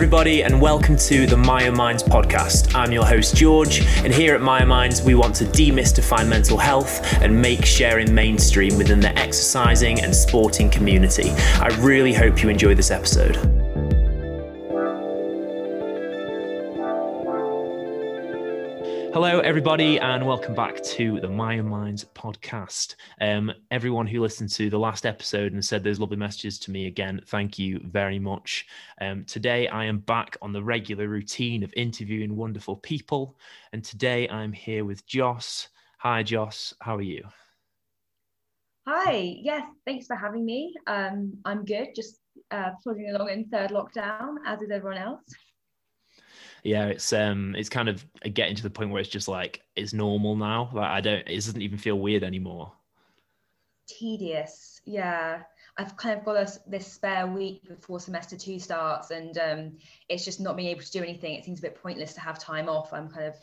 everybody, and welcome to the Myo Minds podcast. I'm your host, George, and here at Myo Minds, we want to demystify mental health and make sharing mainstream within the exercising and sporting community. I really hope you enjoy this episode. Hello, everybody, and welcome back to the Myo Minds podcast. Um, everyone who listened to the last episode and said those lovely messages to me again, thank you very much. Um, today, I am back on the regular routine of interviewing wonderful people, and today I'm here with Joss. Hi, Joss. How are you? Hi. Yes, thanks for having me. Um, I'm good. Just uh, plodding along in third lockdown, as is everyone else yeah, it's um, it's kind of getting to the point where it's just like it's normal now. Like I don't, it doesn't even feel weird anymore. Tedious, yeah. I've kind of got a, this spare week before semester two starts, and um, it's just not being able to do anything. It seems a bit pointless to have time off. I'm kind of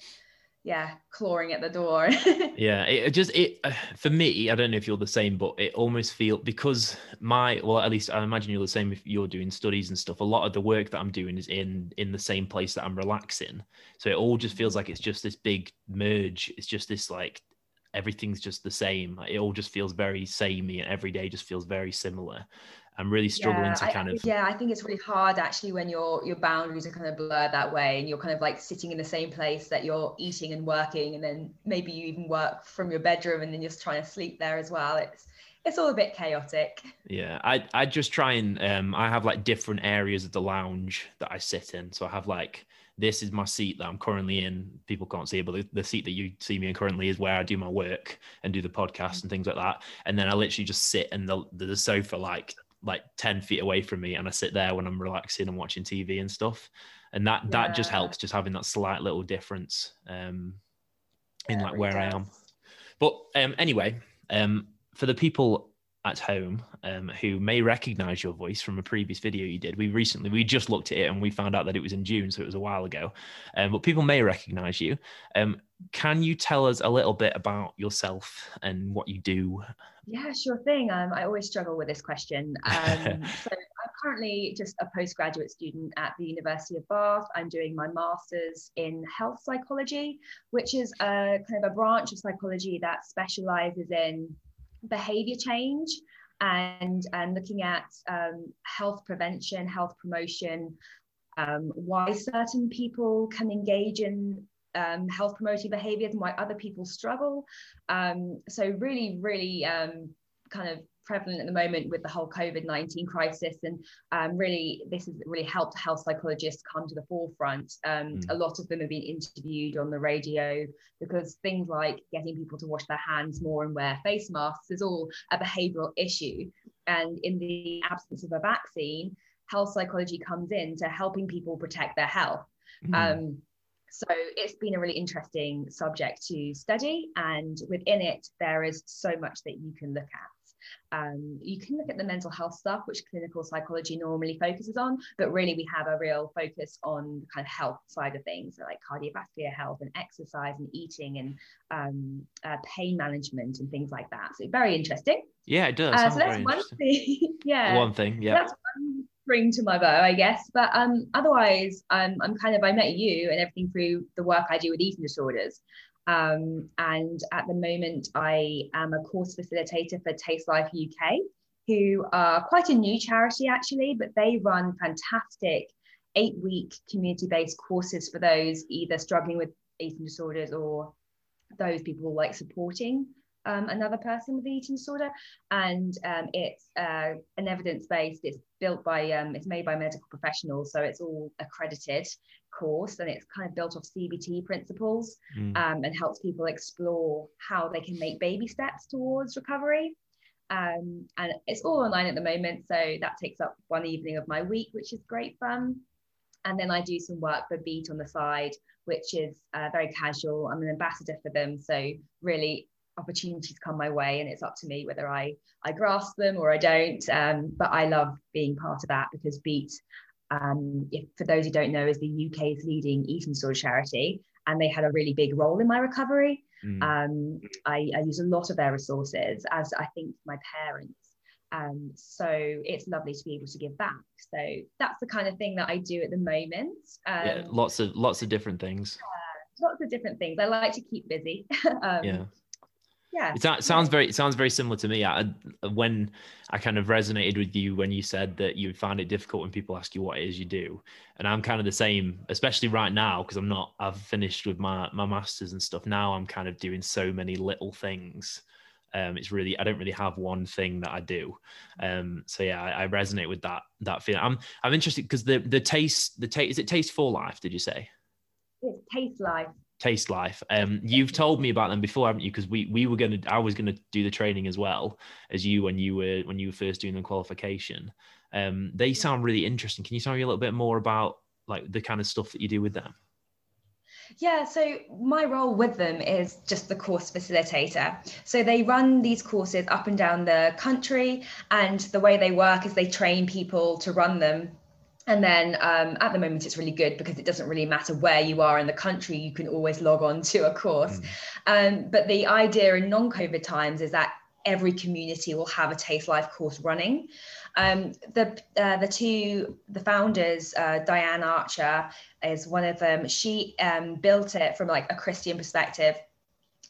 yeah clawing at the door. Yeah it just it uh, for me i don't know if you're the same but it almost feel because my well at least i imagine you're the same if you're doing studies and stuff a lot of the work that i'm doing is in in the same place that i'm relaxing. So it all just feels like it's just this big merge. It's just this like everything's just the same. It all just feels very samey and every day just feels very similar I'm really struggling yeah, to kind I, of yeah I think it's really hard actually when your your boundaries are kind of blurred that way and you're kind of like sitting in the same place that you're eating and working and then maybe you even work from your bedroom and then you're just trying to sleep there as well it's it's all a bit chaotic yeah I I just try and um I have like different areas of the lounge that I sit in so I have like this is my seat that I'm currently in. People can't see it, but the, the, seat that you see me in currently is where I do my work and do the podcast and things like that. And then I literally just sit in the, the sofa like like 10 feet away from me and I sit there when I'm relaxing and watching TV and stuff. And that yeah. that just helps just having that slight little difference um in yeah, like where does. I am. But um anyway, um for the people at home um, who may recognize your voice from a previous video you did. We recently, we just looked at it and we found out that it was in June, so it was a while ago. Um, but people may recognize you. Um, can you tell us a little bit about yourself and what you do? Yeah, sure thing. Um, I always struggle with this question. Um, so I'm currently just a postgraduate student at the University of Bath. I'm doing my master's in health psychology, which is a kind of a branch of psychology that specializes in behavior change and, and looking at um, health prevention, health promotion, um, why certain people can engage in um, health promoting behaviors and why other people struggle. Um, so really, really um, kind of prevalent at the moment with the whole COVID-19 crisis. And um, really, this has really helped health psychologists come to the forefront. Um, mm. A lot of them have been interviewed on the radio because things like getting people to wash their hands more and wear face masks is all a behavioral issue. And in the absence of a vaccine, health psychology comes in to helping people protect their health. Mm. Um, so it's been a really interesting subject to study, and within it, there is so much that you can look at. Um, you can look at the mental health stuff, which clinical psychology normally focuses on, but really we have a real focus on the kind of health side of things, so like cardiovascular health and exercise and eating and um, uh, pain management and things like that. So very interesting. Yeah, it does. Uh, so that's one thing. yeah. One thing. Yeah. That's one string to my bow, I guess. But um, otherwise, um, I'm kind of I met you and everything through the work I do with eating disorders. Um, and at the moment, I am a course facilitator for Taste Life UK, who are quite a new charity actually, but they run fantastic eight week community based courses for those either struggling with eating disorders or those people like supporting um, another person with eating disorder, and um, it's uh, an evidence-based. It's built by, um, it's made by medical professionals, so it's all accredited course, and it's kind of built off CBT principles, mm. and helps people explore how they can make baby steps towards recovery. Um, and it's all online at the moment, so that takes up one evening of my week, which is great fun. And then I do some work for Beat on the side, which is uh, very casual. I'm an ambassador for them, so really opportunities come my way and it's up to me whether I, I grasp them or I don't. Um, but I love being part of that because Beat, um, if, for those who don't know, is the UK's leading eating disorder charity. And they had a really big role in my recovery. Mm. Um, I, I use a lot of their resources, as I think my parents Um, so it's lovely to be able to give back. So that's the kind of thing that I do at the moment. Um, yeah, lots of lots of different things. Uh, lots of different things. I like to keep busy. um, yeah yeah it sounds very it sounds very similar to me I, when i kind of resonated with you when you said that you find it difficult when people ask you what it is you do and i'm kind of the same especially right now because i'm not i've finished with my my masters and stuff now i'm kind of doing so many little things um, it's really I don't really have one thing that I do. Um, so yeah, I, I, resonate with that that feeling. I'm I'm interested because the the taste the taste is it taste for life? Did you say? It's taste life. Taste Life. Um, you've told me about them before, haven't you? Because we we were gonna, I was gonna do the training as well as you when you were when you were first doing the qualification. Um, they sound really interesting. Can you tell me a little bit more about like the kind of stuff that you do with them? Yeah, so my role with them is just the course facilitator. So they run these courses up and down the country, and the way they work is they train people to run them and then um, at the moment, it's really good because it doesn't really matter where you are in the country, you can always log on to a course. Mm. Um, but the idea in non COVID times is that every community will have a Taste Life course running. Um, the uh, the two the founders, uh, Diane Archer is one of them. She um, built it from like a Christian perspective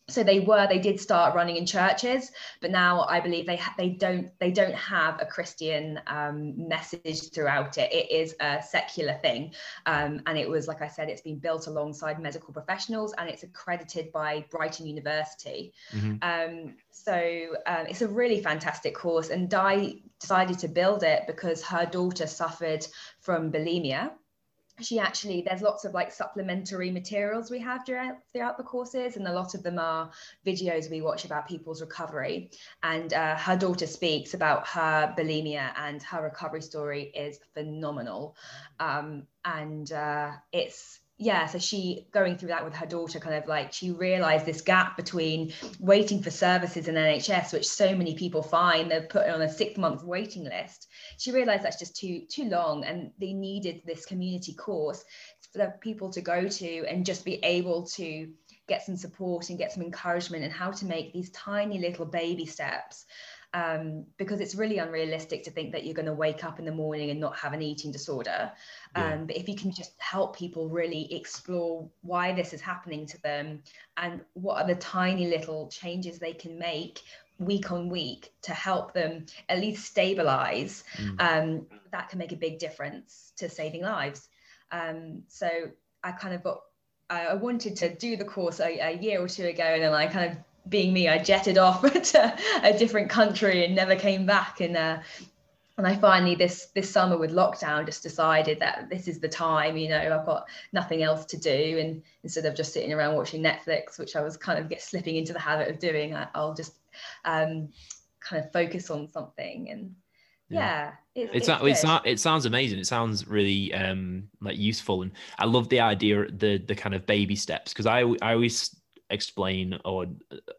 so they were they did start running in churches but now i believe they ha- they don't they don't have a christian um, message throughout it. It is a secular thing um, and it was like i said it's been built alongside medical professionals and it's accredited by brighton university. Mm-hmm. um, so um, it's a really fantastic course and di decided to build it because her daughter suffered from bulimia she actually there's lots of like supplementary materials we have throughout, throughout the courses and a lot of them are videos we watch about people's recovery. And uh, her daughter speaks about her bulimia and her recovery story is phenomenal. Um, and uh, it's yeah, so she going through that with her daughter, kind of like she realized this gap between waiting for services in NHS, which so many people find they're put on a six month waiting list. She realized that's just too too long, and they needed this community course for people to go to and just be able to get some support and get some encouragement and how to make these tiny little baby steps um, because it's really unrealistic to think that you're going to wake up in the morning and not have an eating disorder. Yeah. Um, but if you can just help people really explore why this is happening to them and what are the tiny little changes they can make week on week to help them at least stabilize, mm. um, that can make a big difference to saving lives. Um, so I kind of got I wanted to do the course a, a, year or two ago, and then I kind of being me, I jetted off to a different country and never came back. And uh, and I finally this this summer with lockdown just decided that this is the time. You know, I've got nothing else to do, and instead of just sitting around watching Netflix, which I was kind of get slipping into the habit of doing, I, will just um, kind of focus on something and. Yeah, yeah it's, it's, it's, it's it sounds amazing. It sounds really um like useful, and I love the idea the the kind of baby steps because I I always explain or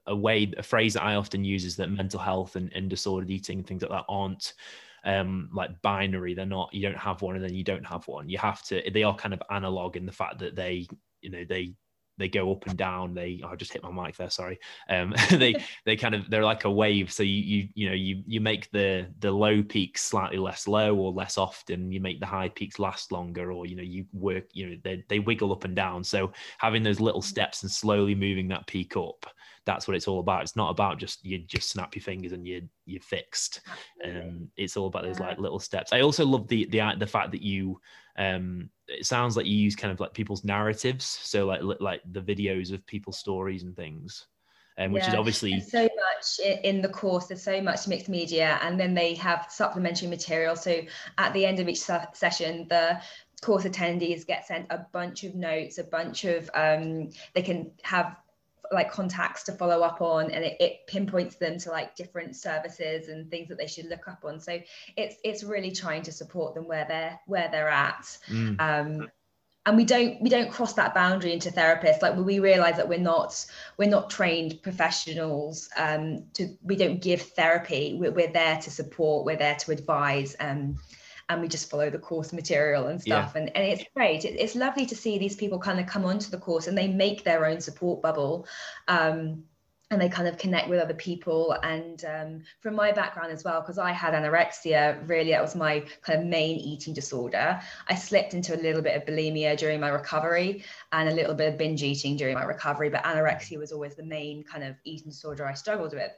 a way a phrase that i often use is that mental health and, and disordered eating and things like that aren't um like binary. They're not you don't have one and then you don't have one. You have to they are kind of analog in the fact that they you know they they go up and down they oh, i just hit my mic there sorry. Um they they kind of they're like a wave. So you you you know you you make the the low peaks slightly less low or less often. You make the high peaks last longer or you know you work you know they, they wiggle up and down. So having those little steps and slowly moving that peak up that's what it's all about. It's not about just you just snap your fingers and you you're fixed. And um, it's all about those like little steps. I also love the the the fact that you um it sounds like you use kind of like people's narratives. So like like the videos of people's stories and things um, which yeah, is obviously there's so much in the course. There's so much mixed media and then they have supplementary material. So at the end of each session the course attendees get sent a bunch of notes a bunch of um, they can have like contacts to follow up on and it, it, pinpoints them to like different services and things that they should look up on. So it's it's really trying to support them where they're where they're at. Mm. um, and we don't we don't cross that boundary into therapists. Like we realize that we're not we're not trained professionals um, to we don't give therapy. We're, we're there to support we're there to advise um, and we just follow the course material and stuff yeah. and, and it's great it, it's lovely to see these people kind of come onto the course and they make their own support bubble um, and they kind of connect with other people. And um, from my background as well, because I had anorexia, really, that was my kind of main eating disorder. I slipped into a little bit of bulimia during my recovery and a little bit of binge eating during my recovery, but anorexia was always the main kind of eating disorder I struggled with.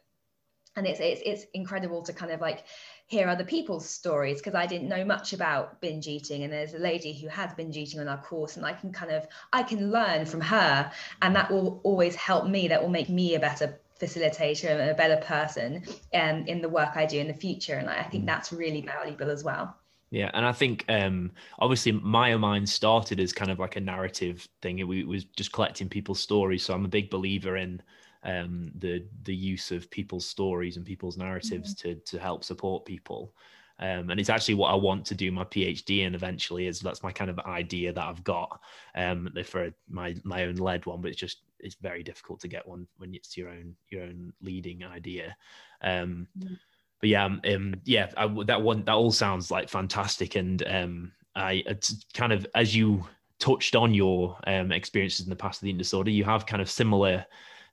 And it's, it's, it's incredible to kind of like hear other people's stories because I didn't know much about binge eating. And there's a lady who has binge eating on our course, and I can kind of I can learn from her, and that will always help me. That will make me a better facilitator and a better person um, in the work I do in the future. And I think mm. that's really valuable as well. Yeah, and I think um, obviously Myomind started as kind of like a narrative thing. It, it was just collecting people's stories. So I'm a big believer in um, the the use of people's stories and people's narratives mm-hmm. to to help support people. Um, and it's actually what I want to do my PhD in eventually. Is that's my kind of idea that I've got um, for my my own led one, but it's just it's very difficult to get one when it's your own your own leading idea. Um, mm-hmm. But yeah, um, um yeah, I, that one that all sounds like fantastic, and um, I it's kind of as you touched on your um, experiences in the past of the eating disorder, you have kind of similar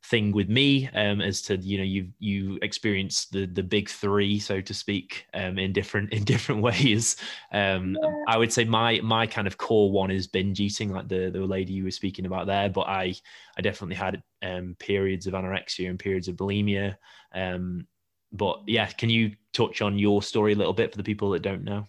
thing with me um, as to you know you you experience the the big three so to speak um, in different in different ways. Um, yeah. i would say my my kind of core one is binge eating like the the lady you were speaking about there but i i definitely had um, periods of anorexia and periods of bulimia. Um, but yeah can you touch on your story a little bit for the people that don't know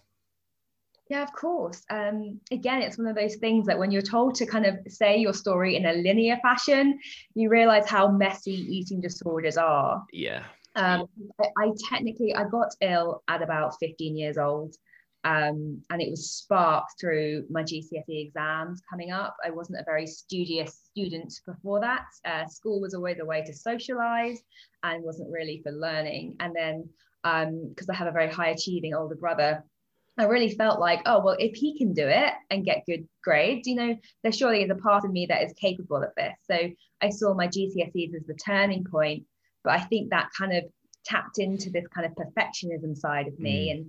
yeah, of course. Um, again, it's one of those things that when you're told to kind of say your story in a linear fashion, you realize how messy eating disorders are. Yeah. Um, I, I, technically I got ill at about 15 years old, um, and it was sparked through my GCSE exams coming up. I wasn't a very studious student before that. Uh, school was always a way to socialize, and wasn't really for learning. And then because um, I have a very high achieving older brother I really felt like, oh, well, if he can do it and get good grades, you know, there surely is a part of me that is capable of this. So I saw my GCSEs as the turning point, but I think that kind of tapped into this kind of perfectionism side of me. Mm. And,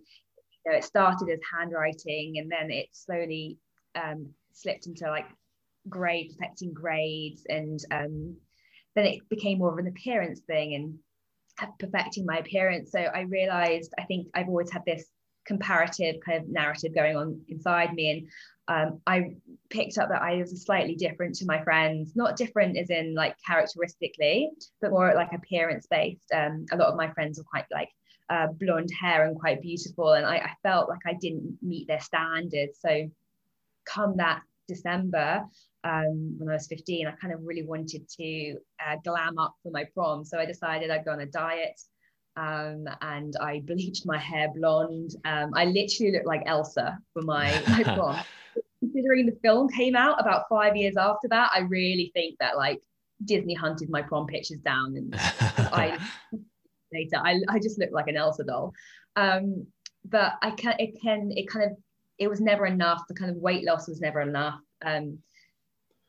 you know, it started as handwriting and then it slowly um, slipped into like grade, perfecting grades. And um, then it became more of an appearance thing and perfecting my appearance. So I realized, I think I've always had this comparative kind of narrative going on inside me and um, I picked up that I was slightly different to my friends, not different as in like characteristically, but more like appearance based. Um, a lot of my friends were quite like uh, blonde hair and quite beautiful, and I, I, felt like I didn't meet their standards. So, come that December, um, when I was 15, I kind of really wanted to uh, glam up for my prom. So I decided I'd go on a diet um, and I bleached my hair blonde. Um, I literally looked like Elsa for my, my prom. Considering the film came out about five years after that, I really think that like Disney hunted my prom pictures down and I later I, I just looked like an Elsa doll. Um, but I can it can it kind of it was never enough. The kind of weight loss was never enough. Um,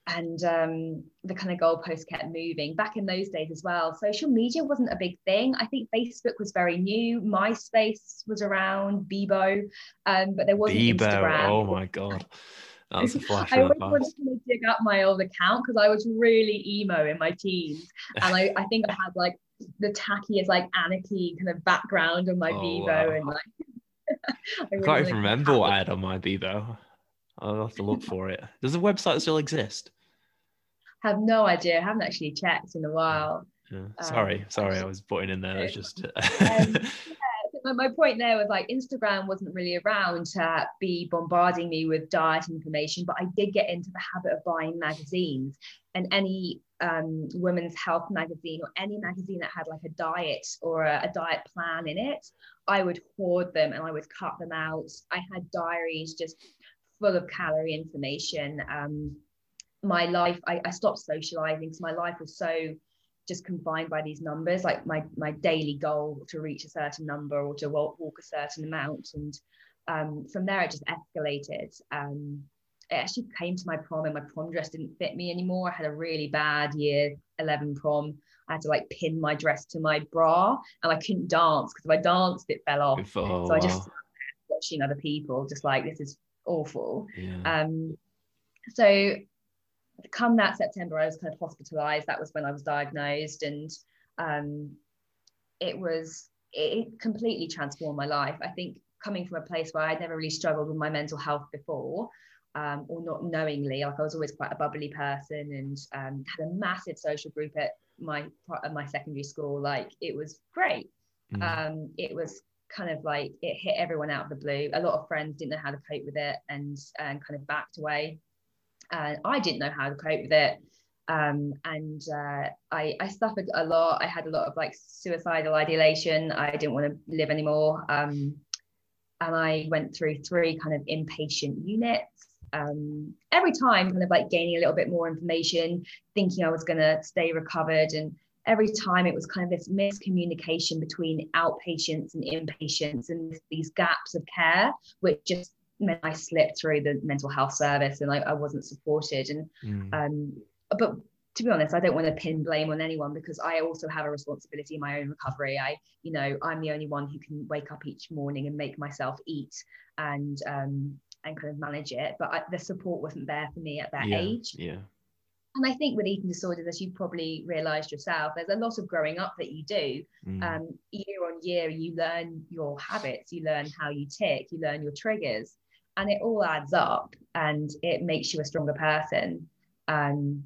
and um, the kind of goalpost kept moving back in those days as well. Social media wasn't a big thing. I think facebook was very new. Myspace was around bebo um, but there wasn't bebo. Instagram. oh my god. That's a flash i always wanted to dig up my old account because i was really emo in my teens. And I, I think i had like the tackiest like anarchy kind of background on my oh, bebo wow. and like I, really can't even remember what I had on my Bebo. I'll have to look for it. Does the website still exist? Have no idea. I haven't actually checked in a while. Yeah. Sorry, um, sorry, I was putting in there. That's just. um, yeah, my point there was like Instagram wasn't really around to be bombarding me with diet information, but I did get into the habit of buying magazines and any um, women's health magazine or any magazine that had like a diet or a, a, diet plan in it, I would hoard them and I would cut them out. I had diaries just full of calorie information. Um, my life, I, I stopped socializing because my life was so just confined by these numbers, like my my daily goal to reach a certain number or to walk, walk a certain amount. And um, from there, it just escalated. Um, it actually came to my prom, and my prom dress didn't fit me anymore. I had a really bad year 11 prom. I had to like pin my dress to my bra, and I couldn't dance because if I danced, it fell off. Oh, so I just watching other people, just like this is awful. Yeah. Um, so come that September, I was kind of hospitalized. That was when I was diagnosed, and um, it was it completely transformed my life. I think coming from a place where I'd never really struggled with my mental health before, um, or not knowingly, like I was always quite a bubbly person and um, had a massive social group at my at my secondary school. Like it was great. Mm. Um, it was kind of like it hit everyone out of the blue. A lot of friends didn't know how to cope with it and and kind of backed away. And I didn't know how to cope with it. Um, and uh, I, I suffered a lot. I had a lot of like suicidal ideation. I didn't want to live anymore. Um, and I went through three kind of inpatient units. Um, every time, kind of like gaining a little bit more information, thinking I was going to stay recovered. And every time it was kind of this miscommunication between outpatients and inpatients and these gaps of care, which just meant I slipped through the mental health service and I, I wasn't supported. And mm. um, but to be honest, I don't want to pin blame on anyone because I also have a responsibility in my own recovery. I, you know, I'm the only one who can wake up each morning and make myself eat and um, and kind of manage it. But I, the support wasn't there for me at that yeah, age. Yeah. And I think with eating disorders, as you probably realised yourself, there's a lot of growing up that you do. Mm. Um, year on year, you learn your habits, you learn how you tick, you learn your triggers, and it all adds up, and it makes you a stronger person. Um,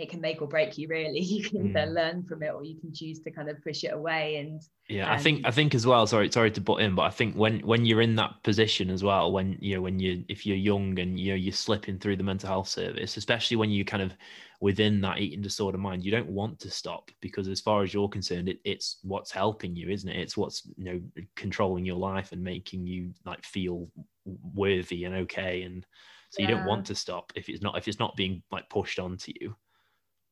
it can make or break you really you can either mm. learn from it or you can choose to kind of push it away and yeah um, i think i think as well sorry sorry to butt in but i think when when you're in that position as well when you know when you if you're young and you know you're slipping through the mental health service especially when you kind of within that eating disorder mind you don't want to stop because as far as you're concerned it, it's what's helping you isn't it it's what's you know controlling your life and making you like feel worthy and okay and so yeah. you don't want to stop if it's not if it's not being like pushed onto you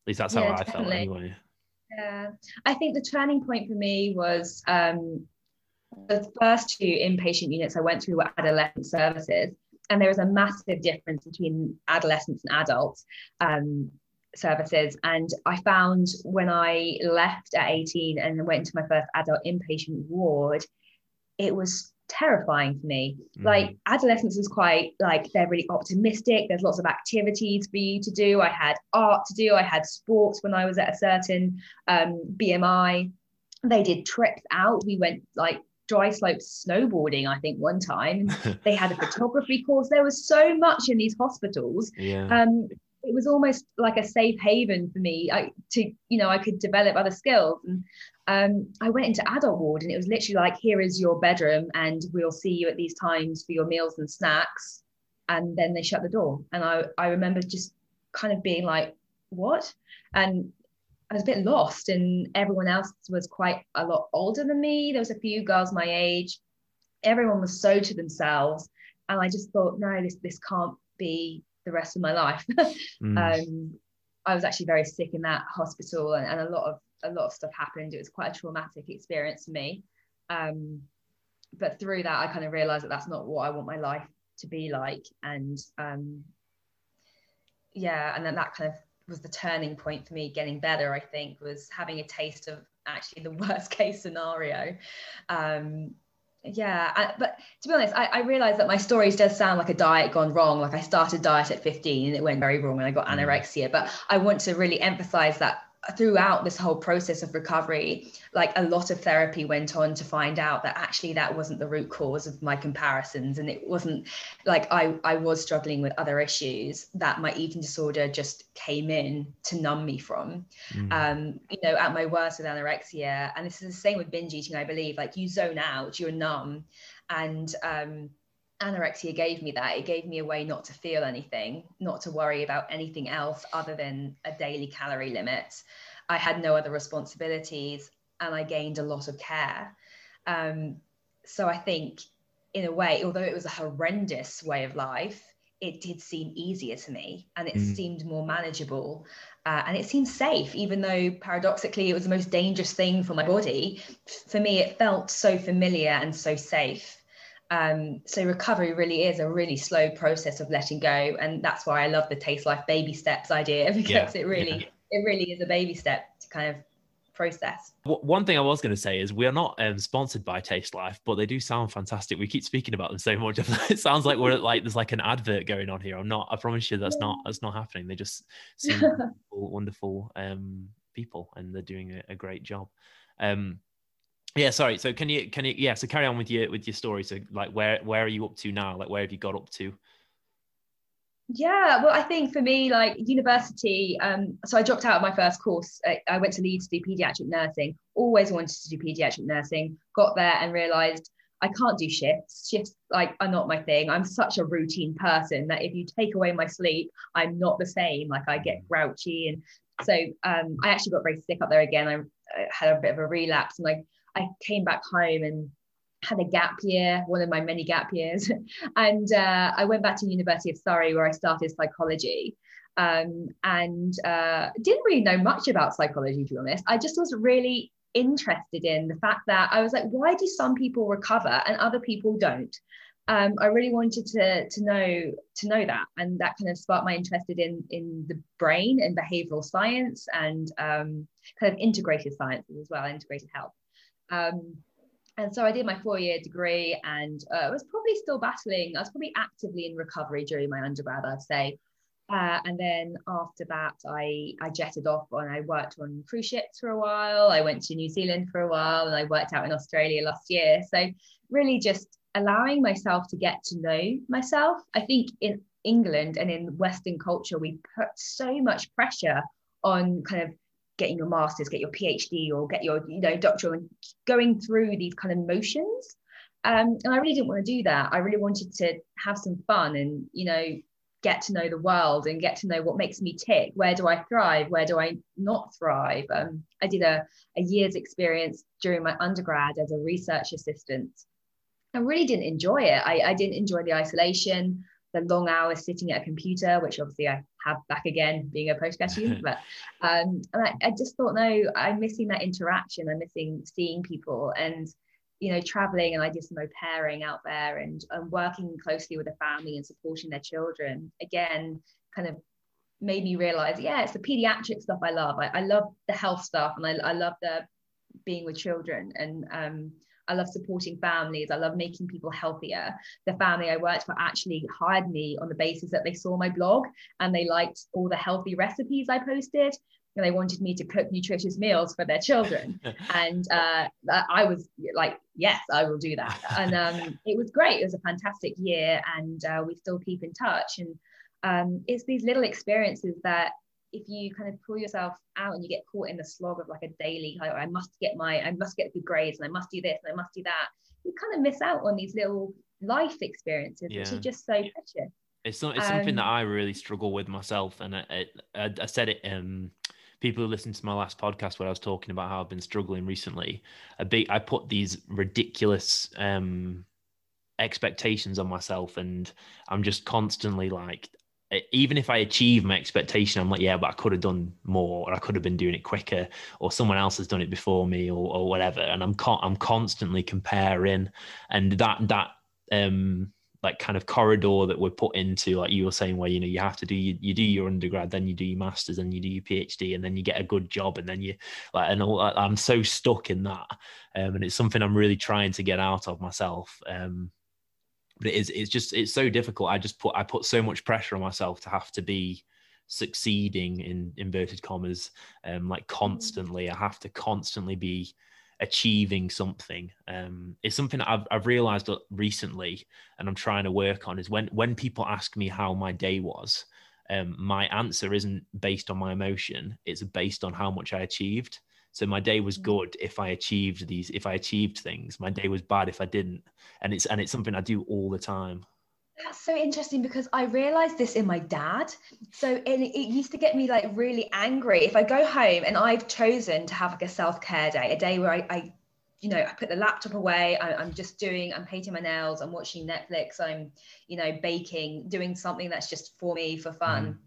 least that's how yeah, I definitely. felt anyway. Yeah, I think the turning point for me was um, the first two inpatient units I went through were adolescent services, and there was a massive difference between adolescents and adults um, services. And I found when I left at 18 and went into my first adult inpatient ward, it was terrifying for me. Mm. Like adolescence was quite like they're really optimistic. There's lots of activities for you to do. I had art to do. I had sports when I was at a certain um, BMI. They did trips out. We went like dry slope snowboarding, I think, one time. they had a photography course. There was so much in these hospitals. Yeah. Um, it was almost like a safe haven for me I, to you know i could develop other skills and um, i went into adult ward and it was literally like here is your bedroom and we'll see you at these times for your meals and snacks and then they shut the door and i i remember just kind of being like what and I was a bit lost, and everyone else was quite a lot older than me. There was a few girls my age. Everyone was so to themselves, and I just thought, no, this this can't be the rest of my life. mm. um, I was actually very sick in that hospital, and, and, a lot of a lot of stuff happened. It was quite a traumatic experience for me. Um, but through that, I kind of realized that that's not what I want my life to be like, and um, yeah, and then that kind of was the turning point for me getting better. I think was having a taste of actually the worst case scenario. Um, yeah I, but to be honest I, I realized that my stories does sound like a diet gone wrong like i started diet at 15 and it went very wrong and i got mm. anorexia but i want to really emphasize that throughout this whole process of recovery, like a lot of therapy went on to find out that actually that wasn't the root cause of my comparisons. And it wasn't like I, I was struggling with other issues that my eating disorder just came in to numb me from. Mm. Um, you know, at my worst with anorexia, and this is the same with binge eating, I believe, like you zone out, you're numb. And um, anorexia gave me that. It gave me a way not to feel anything, not to worry about anything else other than a daily calorie limit. I had no other responsibilities and I gained a lot of care. Um, so I think, in a way, although it was a horrendous way of life, it did seem easier to me and it mm. seemed more manageable uh, and it seemed safe, even though paradoxically it was the most dangerous thing for my body. For me, it felt so familiar and so safe. Um, so recovery really is a really slow process of letting go, and that's why I love the taste life baby steps idea because yeah, it really yeah. it really is a baby step to kind of process. One thing I was going to say is we are not um, sponsored by Taste Life, but they do sound fantastic. We keep speaking about them so much. it sounds like we're like there's like an advert going on here. I'm not. I promise you that's not that's not happening. They just seem wonderful, wonderful um, people, and they're doing a, a great job. Um, yeah, sorry. So can you can you yeah? So carry on with your with your story. So like, where where are you up to now? Like, where have you got up to? Yeah, well, I think for me, like university, um, so I dropped out of my first course. I, I went to Leeds to do pediatric nursing. Always wanted to do pediatric nursing. Got there and realised I can't do shifts. Shifts like are not my thing. I'm such a routine person that if you take away my sleep, I'm not the same. Like I get grouchy, and so um, I actually got very sick up there again. I, I had a bit of a relapse, and like I came back home and had a gap year, one of my many gap years. and uh, I went back to University of Surrey where I started psychology. Um, and uh, didn't really know much about psychology, to be honest. I just was really interested in the fact that I was like, why do some people recover and other people don't? Um, I really wanted to, to know to know that, and that kind of sparked my interest in in the brain and behavioral science and um, kind of integrated sciences as well, integrated health. Um, and so I did my four year degree and uh, I was probably still battling. I was probably actively in recovery during my undergrad, I'd say. Uh, and then after that, I, I jetted off and I worked on cruise ships for a while. I went to New Zealand for a while and I worked out in Australia last year. So, really just allowing myself to get to know myself. I think in England and in Western culture, we put so much pressure on kind of getting your master's, get your PhD, or get your you know doctoral, and going through these kind of motions. Um, and I really didn't want to do that. I really wanted to have some fun and you know get to know the world and get to know what makes me tick. Where do I thrive? Where do I not thrive? Um, I did a, a year's experience during my undergrad as a research assistant. I really didn't enjoy it. I, I didn't enjoy the isolation the long hours sitting at a computer, which obviously I have back again being a postgrad student. but um, and I, I, just thought, no, I'm missing that interaction. I'm missing seeing people and you know traveling. And I did some au pairing out there and, and working closely with a family and supporting their children. Again, kind of made me realize, yeah, it's the pediatric stuff I love. I, I love the health stuff and I, I love the being with children and um, I love supporting families. I love making people healthier. The family I worked for actually hired me on the basis that they saw my blog and they liked all the healthy recipes I posted. And they wanted me to cook nutritious meals for their children. and uh, I was like, yes, I will do that. And um, it was great. It was a fantastic year. And uh, we still keep in touch. And um, it's these little experiences that if you kind of pull yourself out and you get caught in the slog of like a daily like, I must get my I must get good grades and I must do this and I must do that you kind of miss out on these little life experiences yeah. which are just so precious it's not it's um, something that um, I really struggle with myself and I, I, I said it um people who listened to my last podcast where I was talking about how I've been struggling recently a big I put these ridiculous um expectations on myself and I'm just constantly like even if I achieve my expectation, I'm like, yeah, but I could have done more, or I could have been doing it quicker, or someone else has done it before me, or, or whatever. And I'm con- I'm constantly comparing, and that that um like kind of corridor that we're put into, like you were saying, where you know you have to do you, you do your undergrad, then you do your masters, then you do your PhD, and then you get a good job, and then you like, and all, I'm so stuck in that, um, and it's something I'm really trying to get out of myself. Um, but it is it's just it's so difficult. I just put i put so much pressure on myself to have to be succeeding in inverted commas um like constantly. I have to constantly be achieving something. Um it's something i've, I've realized recently and i'm trying to work on is when when people ask me how my day was um my answer isn't based on my emotion. It's based on how much i achieved so my day was mm. good if I achieved these, if I achieved things. My day was bad if I didn't. And it's and it's something I do all the time. That's so interesting because I realized this in my dad. So it, it used to get me like really angry if I go home and I've chosen to have like a self care day, a day where I, I you know, I put the laptop away. I, am just doing, I'm painting my nails, I'm watching Netflix, I'm, you know, baking, doing something that's just for me for fun. Mm.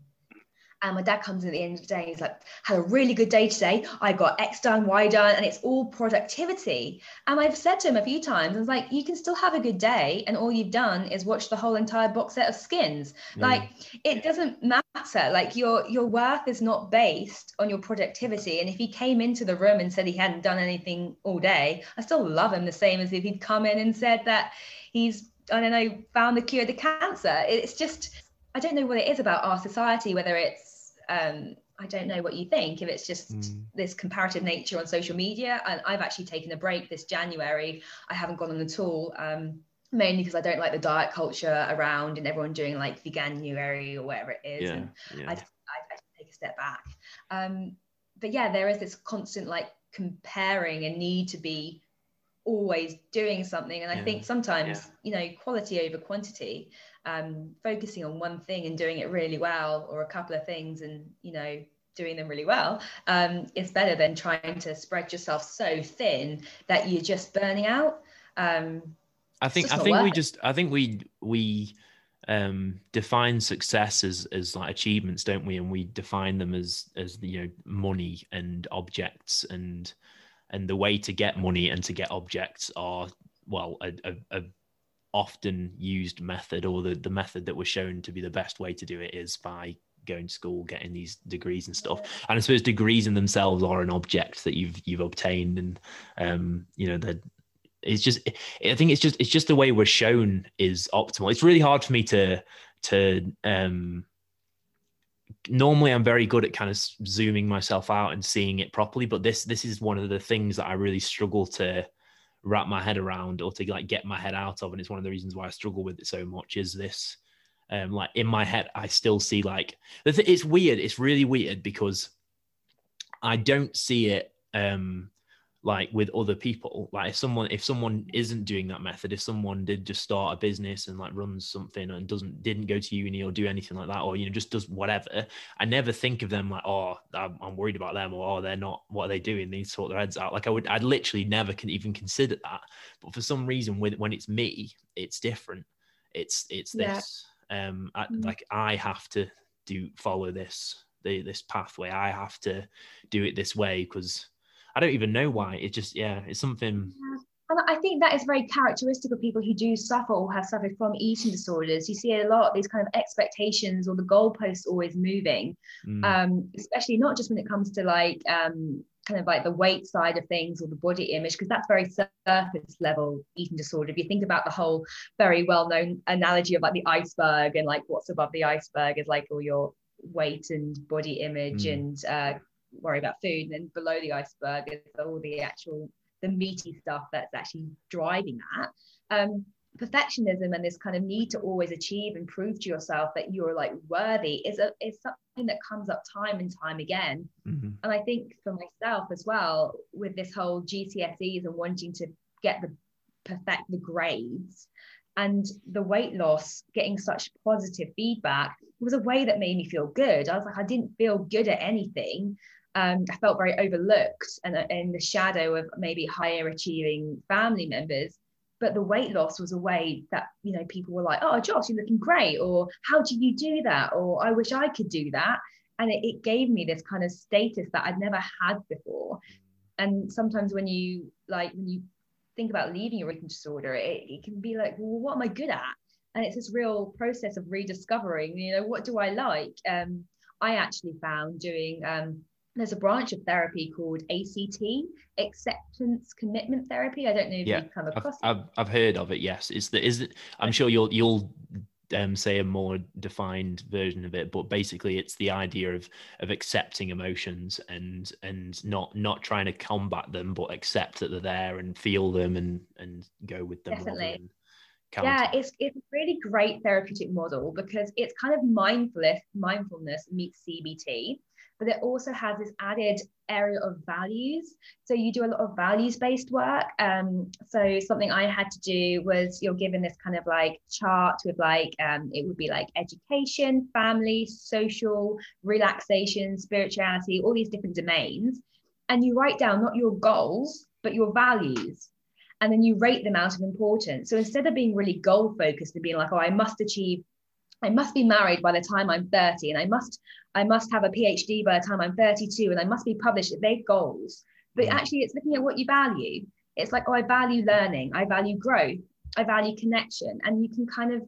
And my dad comes in at the end of the day, he's like, had a really good day today. I got X done, Y done, and it's all productivity. And I've said to him a few times, I was like, you can still have a good day, and all you've done is watch the whole entire box set of skins. Mm. Like it doesn't matter. Like your your worth is not based on your productivity. And if he came into the room and said he hadn't done anything all day, I still love him the same as if he'd come in and said that he's I don't know, found the cure to cancer. It's just I don't know what it is about our society, whether it's um, I don't know what you think. If it's just mm. this comparative nature on social media, and I've actually taken a break this January. I haven't gone on at all. Um, mainly because I don't like the diet culture around and everyone doing like veganuary or whatever it is. Yeah, and yeah. I, I, I, take a step back. Um, but yeah, there is this constant like comparing and need to be always doing something. And I think sometimes, you know, quality over quantity, um, focusing on one thing and doing it really well, or a couple of things and, you know, doing them really well um, is better than trying to spread yourself so thin that you're just burning out. Um, I think I think we just I think we we um, define success as as like achievements, don't we? And we define them as as you know money and objects and and the way to get money and to get objects are well a, a, a often used method or the, the method that was shown to be the best way to do it is by going to school getting these degrees and stuff. And i suppose degrees in themselves are an object that you've you've obtained and um you know that it's just i think it's just it's just the way we're shown is optimal. It's really hard for me to to um normally i'm very good at kind of zooming myself out and seeing it properly but this this is one of the things that i really struggle to wrap my head around or to like get my head out of and it's one of the reasons why i struggle with it so much is this um like in my head i still see like it's weird it's really weird because i don't see it um like with other people like if someone if someone isn't doing that method if someone did just start a business and like runs something and doesn't didn't go to uni or do anything like that or you know just does whatever i never think of them like oh i'm, I'm worried about them or oh they're not what are they doing they need to sort their heads out like i would i'd literally never can even consider that but for some reason with when it's me it's different it's it's yeah. this um I, mm-hmm. like i have to do follow this the, this pathway i have to do it this way because I don't even know why. It just yeah, it's something. And I think that is very characteristic of people who do suffer or have suffered from eating disorders. You see a lot of these kind of expectations or the goalposts always moving, mm. um, especially not just when it comes to like um, kind of like the weight side of things or the body image, because that's very surface level eating disorder. If you think about the whole very well known analogy of like the iceberg and like what's above the iceberg is like all your weight and body image mm. and uh, worry about food. And then below the iceberg is all the actual the meaty stuff that's actually driving that. Um, perfectionism and this kind of need to always achieve and prove to yourself that you're like worthy is a is something that comes up time and time again. Mm-hmm. And I think for myself as well, with this whole GCSEs and wanting to get the perfect the grades and the weight loss getting such positive feedback was a way that made me feel good. I was like, I didn't feel good at anything um, I felt very overlooked and in the shadow of maybe higher achieving family members. But the weight loss was a way that you know people were like, "Oh, Joss, you're looking great," or "How do you do that?" or "I wish I could do that." And it, it gave me this kind of status that I'd never had before. And sometimes when you like when you think about leaving your eating disorder, it, it can be like, well, what am I good at? And it's this real process of rediscovering, you know, what do I like? Um, I actually found doing um, there's a branch of therapy called ACT, acceptance commitment therapy. I don't know if yeah, you've come across I've, it. I've, I've heard of it. Yes, is the is it? I'm sure you'll you'll um, say a more defined version of it, but basically it's the idea of of accepting emotions and and not not trying to combat them, but accept that they're there and feel them and and go with them. Definitely. Yeah, it's it's a really great therapeutic model because it's kind of mindfulness mindfulness meets CBT but it also has this added area of values. So you do a lot of values based work. Um, so something I had to do was you're given this kind of like chart with like, um, it would be like education, family, social, relaxation, spirituality, all these different domains. And you write down not your goals, but your values and then you rate them out of importance. So instead of being really goal focused and being like, oh, I must achieve I must be married by the time I'm 30 and I must I must have a PhD by the time I'm 32 and I must be published. They're goals. But mm. actually it's looking at what you value. It's like, oh, I value learning, I value growth, I value connection. And you can kind of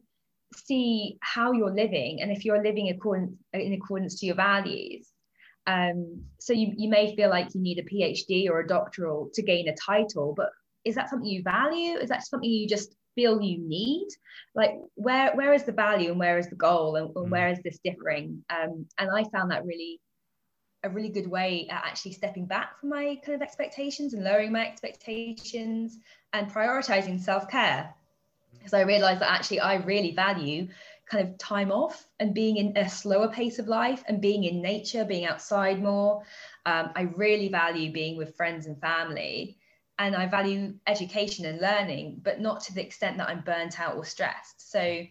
see how you're living and if you're living according, in accordance to your values. Um, so you, you may feel like you need a PhD or a doctoral to gain a title, but is that something you value? Is that something you just feel you need like where where is the value and where is the goal and, and mm. where is this differing? Um, and i found that really a really good way at actually stepping back from my kind of expectations and lowering my expectations and prioritizing self-care. Because i realized that actually i really value kind of time off and being in a slower pace of life and being in nature being outside more. Um, i really value being with friends and family and i value education and learning but not to the extent that i'm burnt out or stressed so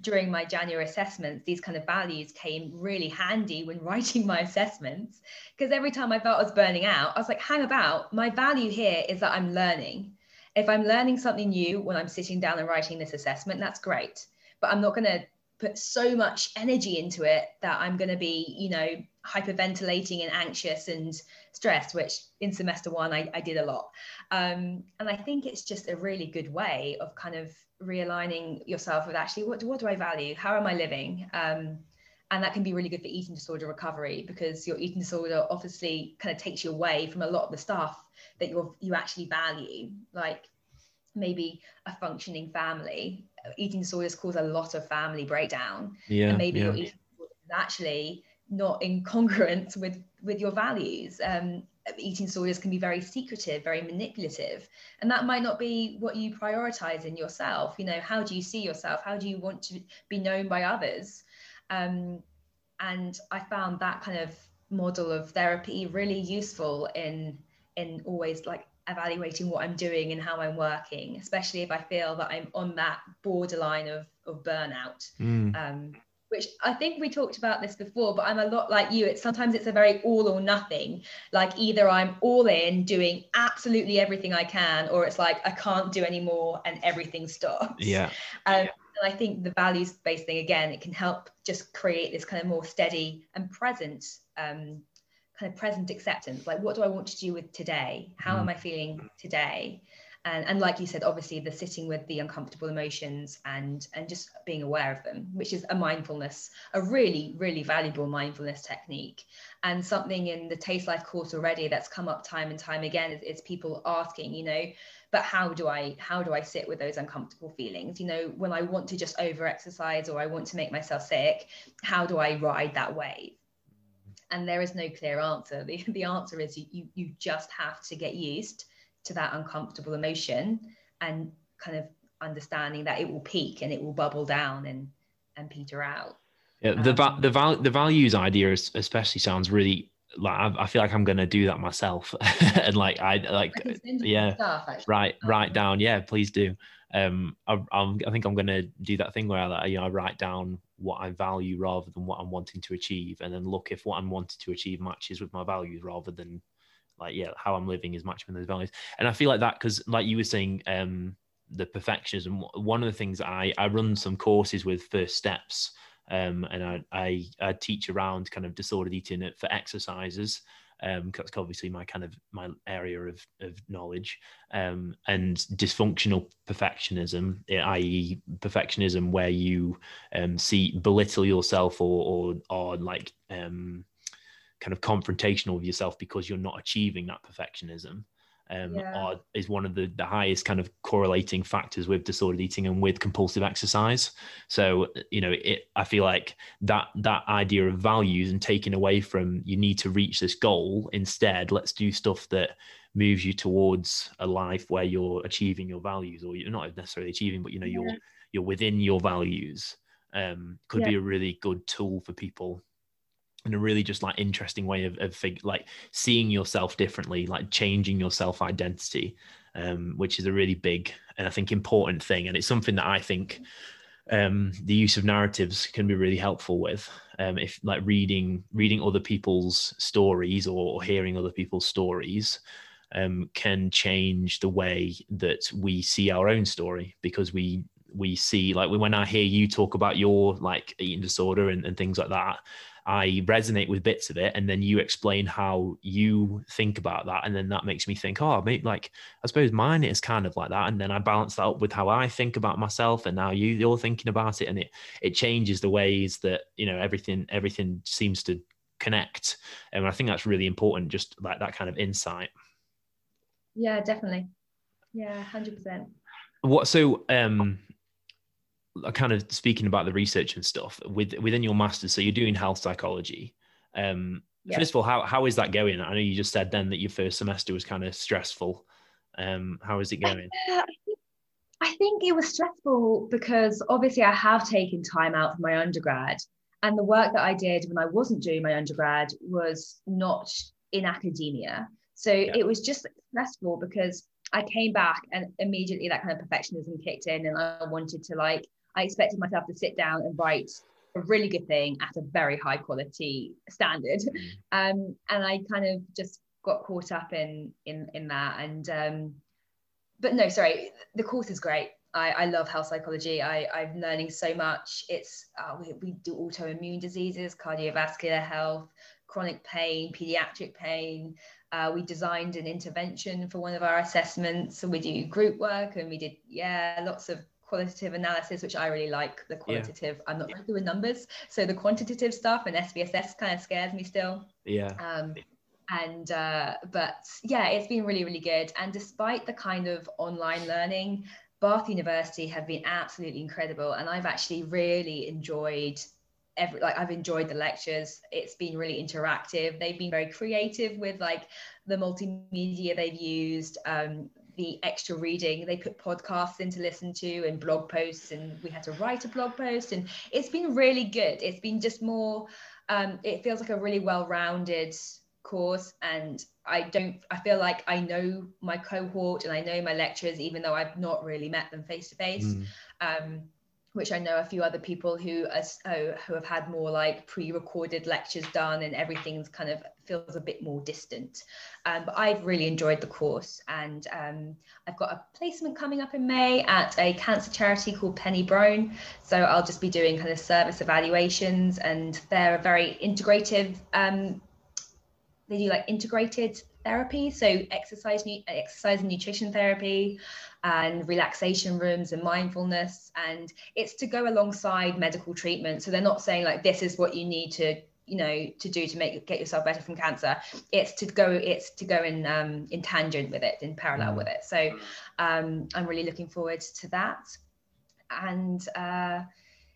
during my January assessments, these kind of values came really handy when writing my assessments. Because every time I felt I was burning out, I was like, hang about, my value here is that I'm learning. If I'm learning something new when I'm sitting down and writing this assessment, that's great. But I'm not going to put so much energy into it that I'm going to be, you know, hyperventilating and anxious and stressed, which in semester one I, I did a lot. Um, and I think it's just a really good way of kind of realigning yourself with actually what, what do I value? How am I living? Um, and that can be really good for eating disorder recovery because your eating disorder obviously kind of takes you away from a lot of the stuff that you you actually value, like maybe a functioning family. Eating disorders cause a lot of family breakdown, yeah, and maybe yeah. your eating disorder is actually not in congruence with with your values. Um, eating disorders can be very secretive, very manipulative. And that might not be what you prioritize in yourself. You know, how do you see yourself? How do you want to be known by others? Um, and I found that kind of model of therapy really useful in in always like evaluating what I'm doing and how I'm working, especially if I feel that I'm on that borderline of, of burnout. Mm. Um, which I think we talked about this before, but I'm a lot like you. It's sometimes it's a very all or nothing. Like either I'm all in doing absolutely everything I can, or it's like I can't do anymore and everything stops. Yeah. Um, yeah. And I think the values based thing again, it can help just create this kind of more steady and present, um, kind of present acceptance. Like, what do I want to do with today? How mm. am I feeling today? And, and like you said obviously the sitting with the uncomfortable emotions and and just being aware of them which is a mindfulness a really really valuable mindfulness technique. And something in the taste life course already that's come up time and time again is, is people asking you know but how do i how do i sit with those uncomfortable feelings? You know when i want to just over exercise or i want to make myself sick how do i ride that wave? And there is no clear answer. The, the answer is you, you just have to get used to that uncomfortable emotion and kind of understanding that it will peak and it will bubble down and and peter out. Yeah the um, the, val- the values idea especially sounds really like I, I feel like I'm gonna do that myself, and like I like yeah, stuff, write um, write down. Yeah, please do. Um, I, I'm, I think I'm gonna do that thing where I, you know I write down what I value rather than what I'm wanting to achieve, and then look if what I'm wanting to achieve matches with my values rather than like yeah how i'm living is matching those values. And i feel like that because like you were saying um the perfectionism one of the things i i run some courses with first steps um and i i, I teach around kind of disordered eating for exercises um that's obviously my kind of my area of, of knowledge um and dysfunctional perfectionism i.e perfectionism where you um see belittle yourself or or, or like um kind of confrontational with yourself because you're not achieving that perfectionism um, yeah. are, is one of the, the highest kind of correlating factors with disordered eating and with compulsive exercise. So, you know, it, I feel like that, that idea of values and taking away from you need to reach this goal instead, let's do stuff that moves you towards a life where you're achieving your values or you're not necessarily achieving, but you know, yeah. you're, you're within your values um, could yeah. be a really good tool for people in a really just like interesting way of, of fig- like seeing yourself differently like changing your self identity um, which is a really big and i think important thing and it's something that i think um, the use of narratives can be really helpful with um, if like reading reading other people's stories or, or hearing other people's stories um, can change the way that we see our own story because we we see like when I hear you talk about your like eating disorder and, and things like that, I resonate with bits of it, and then you explain how you think about that, and then that makes me think, oh, maybe like I suppose mine is kind of like that, and then I balance that up with how I think about myself, and now you you're thinking about it, and it it changes the ways that you know everything everything seems to connect, and I think that's really important, just like that kind of insight. Yeah, definitely. Yeah, hundred percent. What so um kind of speaking about the research and stuff with within your masters so you're doing health psychology um Yeah. First of all, how how is that going? I know you just said then that your first semester was kind of stressful. Um, how is it going? Uh, I think it was stressful because obviously I have taken time out for my undergrad, and the work that I did when I wasn't doing my undergrad was not in academia. So Yeah. it was just stressful because I came back and immediately that kind of perfectionism kicked in, and I wanted to like, I expected myself to sit down and write a really good thing at a very high quality standard. Um, and I kind of just got caught up in in in that. And um, but no, sorry, the course is great. I, I love health psychology. I, I'm learning so much. It's uh, we, we do autoimmune diseases, cardiovascular health, chronic pain, pediatric pain. Uh, we designed an intervention for one of our assessments. So we do group work and we did, yeah, lots of qualitative analysis, which I really like. The qualitative, I'm not very good with numbers. So the quantitative stuff and SPSS kind of scares me still. Yeah. Um, and uh, but yeah, it's been really, really good. And despite the kind of online learning, Bath University have been absolutely incredible. And I've actually really enjoyed every like I've enjoyed the lectures. It's been really interactive. They've been very creative with like the multimedia they've used. Um, the extra reading they put podcasts in to listen to and blog posts and we had to write a blog post and it's been really good it's been just more um, it feels like a really well-rounded course and i don't i feel like i know my cohort and i know my lecturers even though i've not really met them face to face Mm. um, which I know a few other people who are, oh, who have had more like pre-recorded lectures done, and everything's kind of feels a bit more distant. Um, but I've really enjoyed the course, and um, I've got a placement coming up in May at a cancer charity called Penny Brohn. So I'll just be doing kind of service evaluations, and they're a very integrative. Um, they do like integrated therapy, so exercise, exercise and nutrition therapy, and relaxation rooms and mindfulness, and it's to go alongside medical treatment. So they're not saying like this is what you need to you know to do to make get yourself better from cancer it's to go it's to go in um in tangent with it in parallel Mm. with it so um i'm really looking forward to that and uh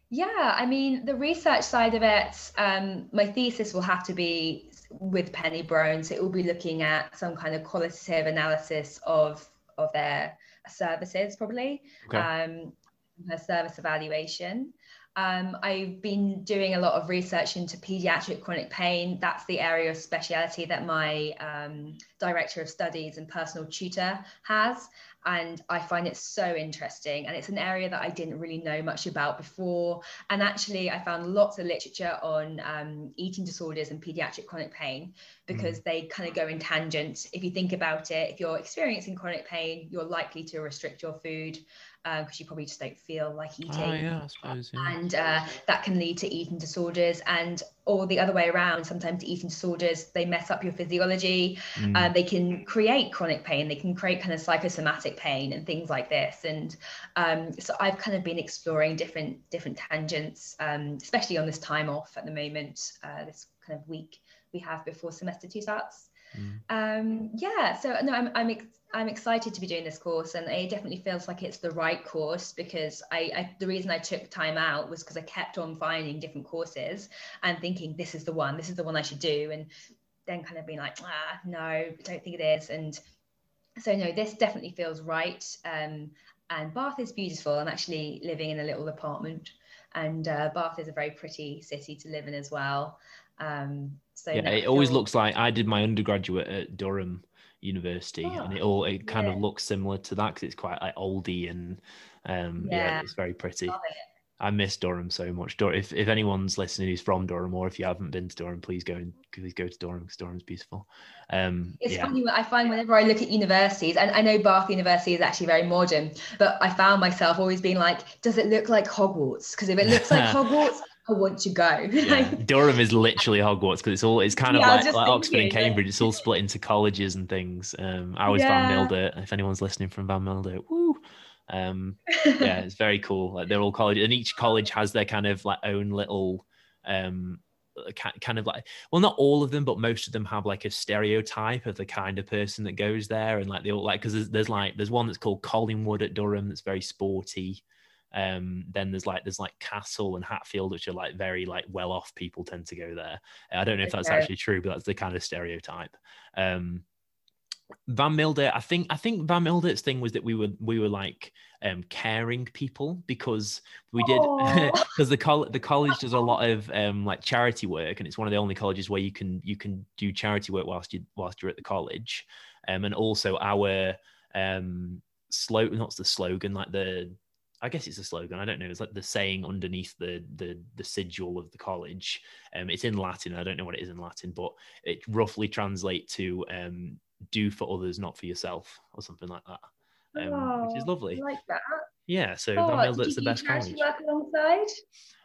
yeah i mean the research side of it um my thesis will have to be with penny brohn so it will be looking at some kind of qualitative analysis of of their services probably Okay. um her service evaluation um, I've been doing a lot of research into pediatric chronic pain. That's the area of speciality that my um, director of studies and personal tutor has. And I find it so interesting. And it's an area that I didn't really know much about before. And actually, I found lots of literature on um, eating disorders and pediatric chronic pain because they kind of go in tangent. If you think about it, if you're experiencing chronic pain, you're likely to restrict your food because you probably just don't feel like eating Oh yeah, I suppose. Yeah. and uh, that can lead to eating disorders and or the other way around sometimes eating disorders they mess up your physiology Mm. Uh, they can create chronic pain they can create kind of psychosomatic pain and things like this. And um, so i've kind of been exploring different different tangents um, especially on this time off at the moment uh, this kind of week we have before semester two starts. Mm. um, yeah so no i'm i'm ex- I'm excited to be doing this course, and it definitely feels like it's the right course because I, I the reason I took time out was because I kept on finding different courses and thinking this is the one, this is the one I should do, and then kind of being like, ah, no, don't think it is, and so no, this definitely feels right. Um, and Bath is beautiful. I'm actually living in a little apartment, and uh, Bath is a very pretty city to live in as well. Um, so yeah, no, it always looks like I did my undergraduate at Durham University, and Oh, it all it kind of looks similar to that because it's quite like oldie and um, yeah. Yeah. it's very pretty. I miss Durham so much. If if anyone's listening who's from Durham, or if you haven't been to Durham, please go and please go to Durham because Durham's beautiful. Um, It's yeah, funny. I find whenever I look at universities, and I know Bath University is actually very modern, but I found myself always being like, "Does it look like Hogwarts?" Because if it looks like Hogwarts, I want to go. yeah. Durham is literally Hogwarts because it's all it's kind of Yeah, like, like Oxford and Cambridge. It's all split into colleges and things. Um, I was Van. Mildert. If anyone's listening from Van Mildert, woo. Um, yeah, it's very cool. Like they're all college, and each college has their kind of like own little, um, kind of like well, not all of them, but most of them have like a stereotype of the kind of person that goes there, and like they all like because there's, there's like there's one that's called Collingwood at Durham that's very sporty. Um, then there's like there's like Castle and Hatfield, which are like very like well off people tend to go there. I don't know if that's Okay. actually true, but that's the kind of stereotype. Um, Van Mildert, I think I think Van Mildert's thing was that we were we were like um, caring people because we did because the college the college does a lot of um, like charity work and it's one of the only colleges where you can you can do charity work whilst you whilst you're at the college, um, and also our um slogan not the slogan like the I guess it's a slogan. I don't know. It's like the saying underneath the the the sigil of the college. Um, it's in Latin. I don't know what it is in Latin, but it roughly translates to um, "do for others, not for yourself" or something like that, um, which is Oh, lovely. I like that. Yeah. So Oh, Van you the best college. work alongside?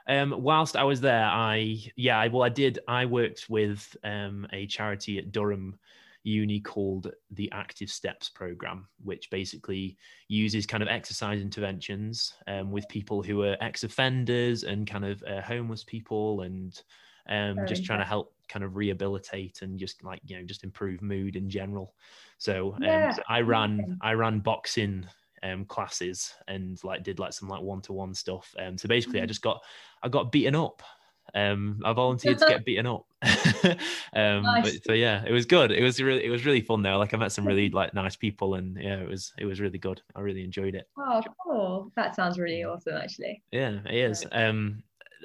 Um, whilst I was there, I yeah, I, well, I did. I worked with um, a charity at Durham Uni called the Active Steps Program, which basically uses kind of exercise interventions um, with people who are ex-offenders and kind of uh, homeless people, and um, just trying to help kind of rehabilitate and just like you know just improve mood in general. So, um, Yeah, so I ran. I ran boxing um classes and like did like some like one-to-one stuff. Um so basically i Mhm. just got i got beaten up. Um i volunteered to get beaten up. Um but, so yeah it was good. It was really it was really fun though. Like i met some really like nice people and yeah it was it was really good. I really enjoyed it. Oh, cool. That sounds really awesome, actually. yeah it is. Um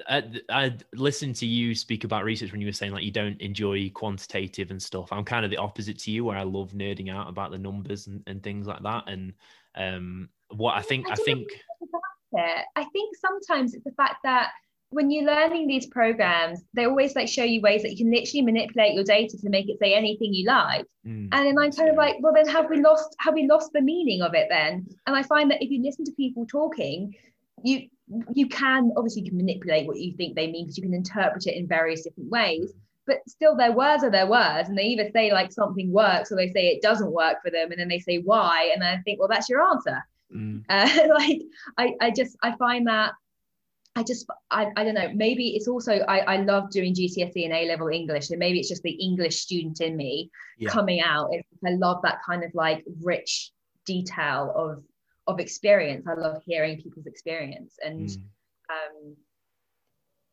I, I listened to you speak about research when you were saying like you don't enjoy quantitative and stuff. I'm kind of the opposite to you, where I love nerding out about the numbers and, and things like that. And um, what I think, I don't think, about it. I think sometimes it's the fact that when you're learning these programs, they always like show you ways that you can literally manipulate your data to make it say anything you like. mm, And then I'm kind of like, well, then have we lost have we lost the meaning of it then? And I find that if you listen to people talking, you you can obviously you can manipulate what you think they mean because you can interpret it in various different ways. But still, their words are their words, and they either say like something works or they say it doesn't work for them, and then they say why, and I think, well, that's your answer. mm, Uh, like I, I just I find that I just I, I don't know maybe it's also I, I love doing GCSE and A level English so maybe it's just the English student in me Yeah. coming out it's, I love that kind of like rich detail of of experience I love hearing people's experience and mm. um,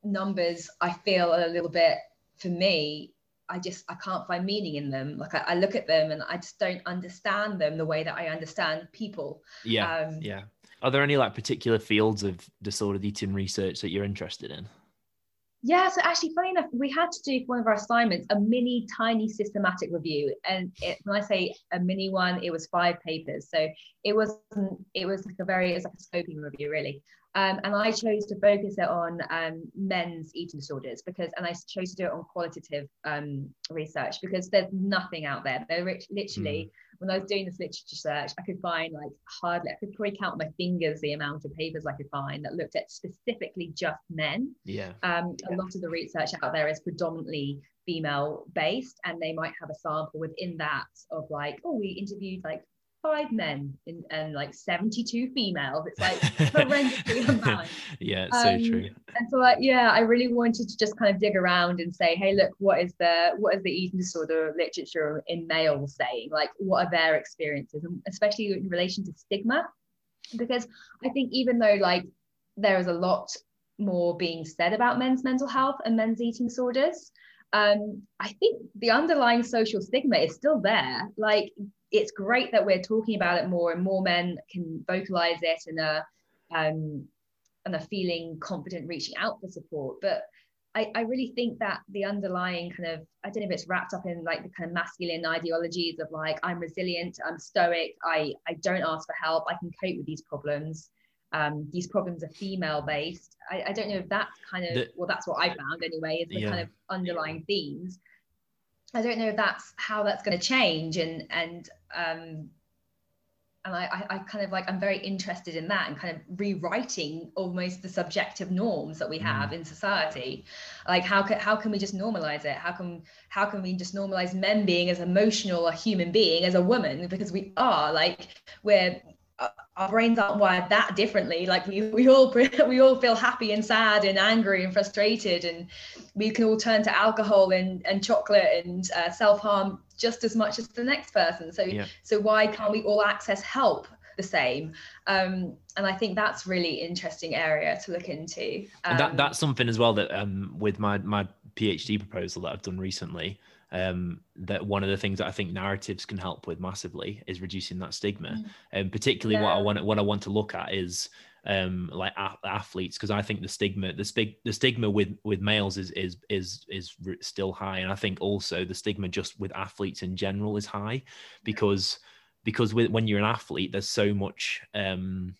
numbers I feel a little bit for me I just I can't find meaning in them like I, I look at them and I just don't understand them the way that I understand people yeah, um, yeah. Are there any like particular fields of disordered eating research that you're interested in? Yeah, so actually, funny enough, we had to do for one of our assignments a mini, tiny systematic review, and it, when I say a mini one, it was five papers. So it wasn't. It was like a very. It's like a scoping review, really. Um, and I chose to focus it on um, men's eating disorders because, and I chose to do it on qualitative um, research because there's nothing out there. There literally, when I was doing this literature search, I could find like hardly. I could probably count my fingers the amount of papers I could find that looked at specifically just men Yeah, um, a lot of the research out there is predominantly female based and they might have a sample within that of like oh we interviewed like five men in, and like 72 females. It's like horrendously unbalanced. Yeah, it's so Um, true. and so like yeah i really wanted to just kind of dig around and say hey look what is the what is the eating disorder literature in males saying? Like what are their experiences? And especially in relation to stigma. Because i think even though like there is a lot more being said about men's mental health and men's eating disorders um, i think the underlying social stigma is still there. Like it's great that we're talking about it more and more men can vocalize it and are um, and are feeling confident reaching out for support but I, I really think that the underlying kind of I don't know if it's wrapped up in like the kind of masculine ideologies of like I'm resilient, I'm stoic, I I don't ask for help, I can cope with these problems. Um, these problems are female based. I, I don't know if that's kind of The- well, that's what I found anyway, is the kind of underlying themes. I don't know if that's how that's going to change and and um and I, I I kind of like I'm very interested in that and kind of rewriting almost the subjective norms that we have in society. Like how can how can we just normalize it? How can how can we just normalize men being as emotional a human being as a woman because we are like we're uh, our brains aren't wired that differently like we, we all we all feel happy and sad and angry and frustrated and we can all turn to alcohol and, and chocolate and uh, self-harm just as much as the next person so Yeah. so why can't we all access help the same um, and i think that's really interesting area to look into um, that that's something as well that um, with my my phd proposal that i've done recently um, that one of the things that I think narratives can help with massively is reducing that stigma. Mm. And particularly yeah. what I want what I want to look at is um like a- athletes because I think the stigma the stig- the stigma with with males is is is is still high and I think also the stigma just with athletes in general is high because because with, when you're an athlete, there's so much. Um,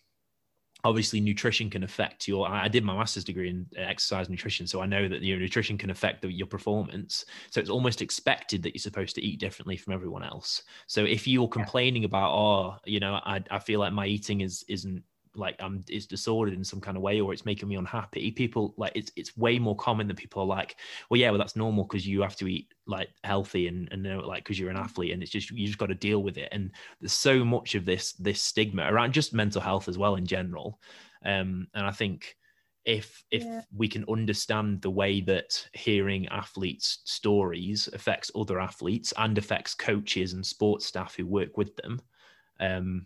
obviously, nutrition can affect your. I did my master's degree in exercise nutrition, so I know that your nutrition can affect the, your performance. So it's almost expected that you're supposed to eat differently from everyone else. So if you're complaining about, oh, you know, I, I feel like my eating is isn't like I'm is disordered in some kind of way or it's making me unhappy people like it's it's way more common that people are like well yeah well that's normal because you have to eat like healthy and and know, like because you're an athlete and it's just you just got to deal with it and there's so much of this this stigma around just mental health as well in general um and I think if if yeah. we can understand the way that hearing athletes stories affects other athletes and affects coaches and sports staff who work with them um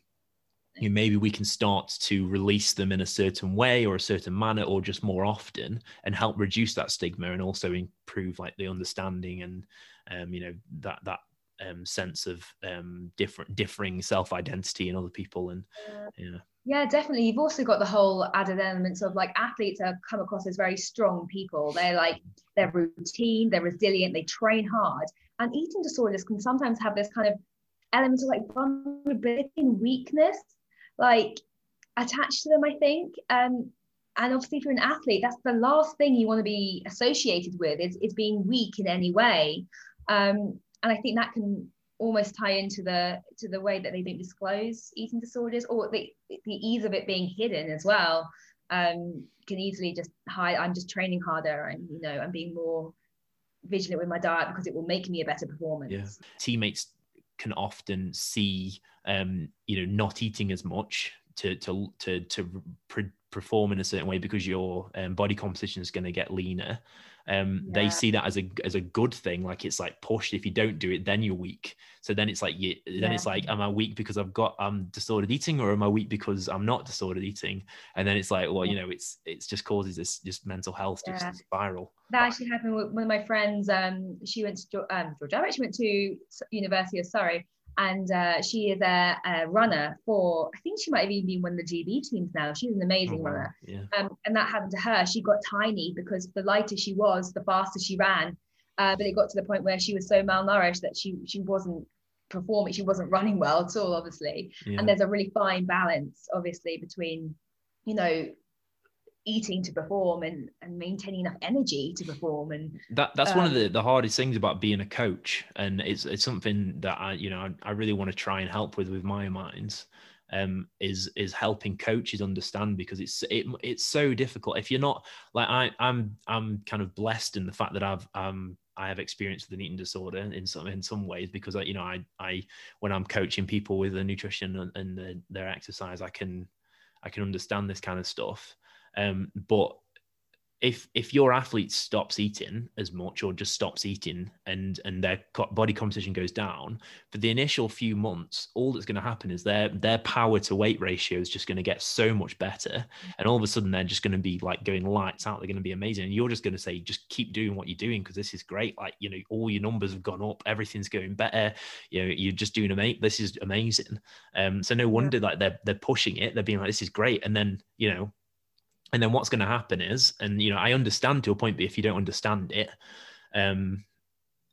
you know, maybe we can start to release them in a certain way or a certain manner or just more often and help reduce that stigma and also improve like the understanding and um, you know that that um, sense of um, different differing self-identity in other people and yeah. Yeah definitely. You've also got the whole added elements of like athletes are come across as very strong people. They're like they're routine they're resilient they train hard. And eating disorders can sometimes have this kind of element of like vulnerability and weakness like attached to them, I think. Um, and obviously, if you're an athlete, that's the last thing you want to be associated with is, is being weak in any way. Um, and I think that can almost tie into the to the way that they don't disclose eating disorders or the, the ease of it being hidden as well um, can easily just hide i'm just training harder and you know i'm being more vigilant with my diet because it will make me a better performance yeah teammates can often see um, you know not eating as much to to to to pre- perform in a certain way because your um, body composition is going to get leaner um, yeah. they see that as a as a good thing like it's like pushed if you don't do it then you're weak so then it's like you then yeah. it's like am i weak because i've got i'm um, disordered eating or am i weak because i'm not disordered eating and then it's like well you know it's it's just causes this just mental health just yeah. spiral that actually happened with one of my friends um she went to um georgia she went to university of surrey and uh, she is a, a, runner for I think she might have even been one of the GB teams now. She's an amazing oh, runner, yeah. um, and that happened to her. She got tiny because the lighter she was, the faster she ran. Uh, but it got to the point where she was so malnourished that she she wasn't performing, she wasn't running well at all, obviously. Yeah. And there's a really fine balance, obviously, between you know eating to perform and, and maintaining enough energy to perform and that that's um, one of um, the, the hardest things about being a coach. And it's it's something that i you know i, I really want to try and help with with my minds um is is helping coaches understand because it's it, it's so difficult. If you're not like i i'm i'm kind of blessed in the fact that i've um I have experience with an eating disorder in some in some ways because I, you know I I when I'm coaching people with the nutrition and, and the, their exercise I can I can understand this kind of stuff um, but if if your athlete stops eating as much or just stops eating and and their body composition goes down for the initial few months all that's going to happen is their their power to weight ratio is just going to get so much better. And all of a sudden they're just going to be like going lights out. They're going to be amazing. And you're just going to say just keep doing what you're doing because this is great. Like you know all your numbers have gone up. Everything's going better. You know you're just doing amazing this is amazing. Um so no wonder like they're they're pushing it. They're being like this is great. And then you know and then what's going to happen is and you know i understand to a point but if you don't understand it um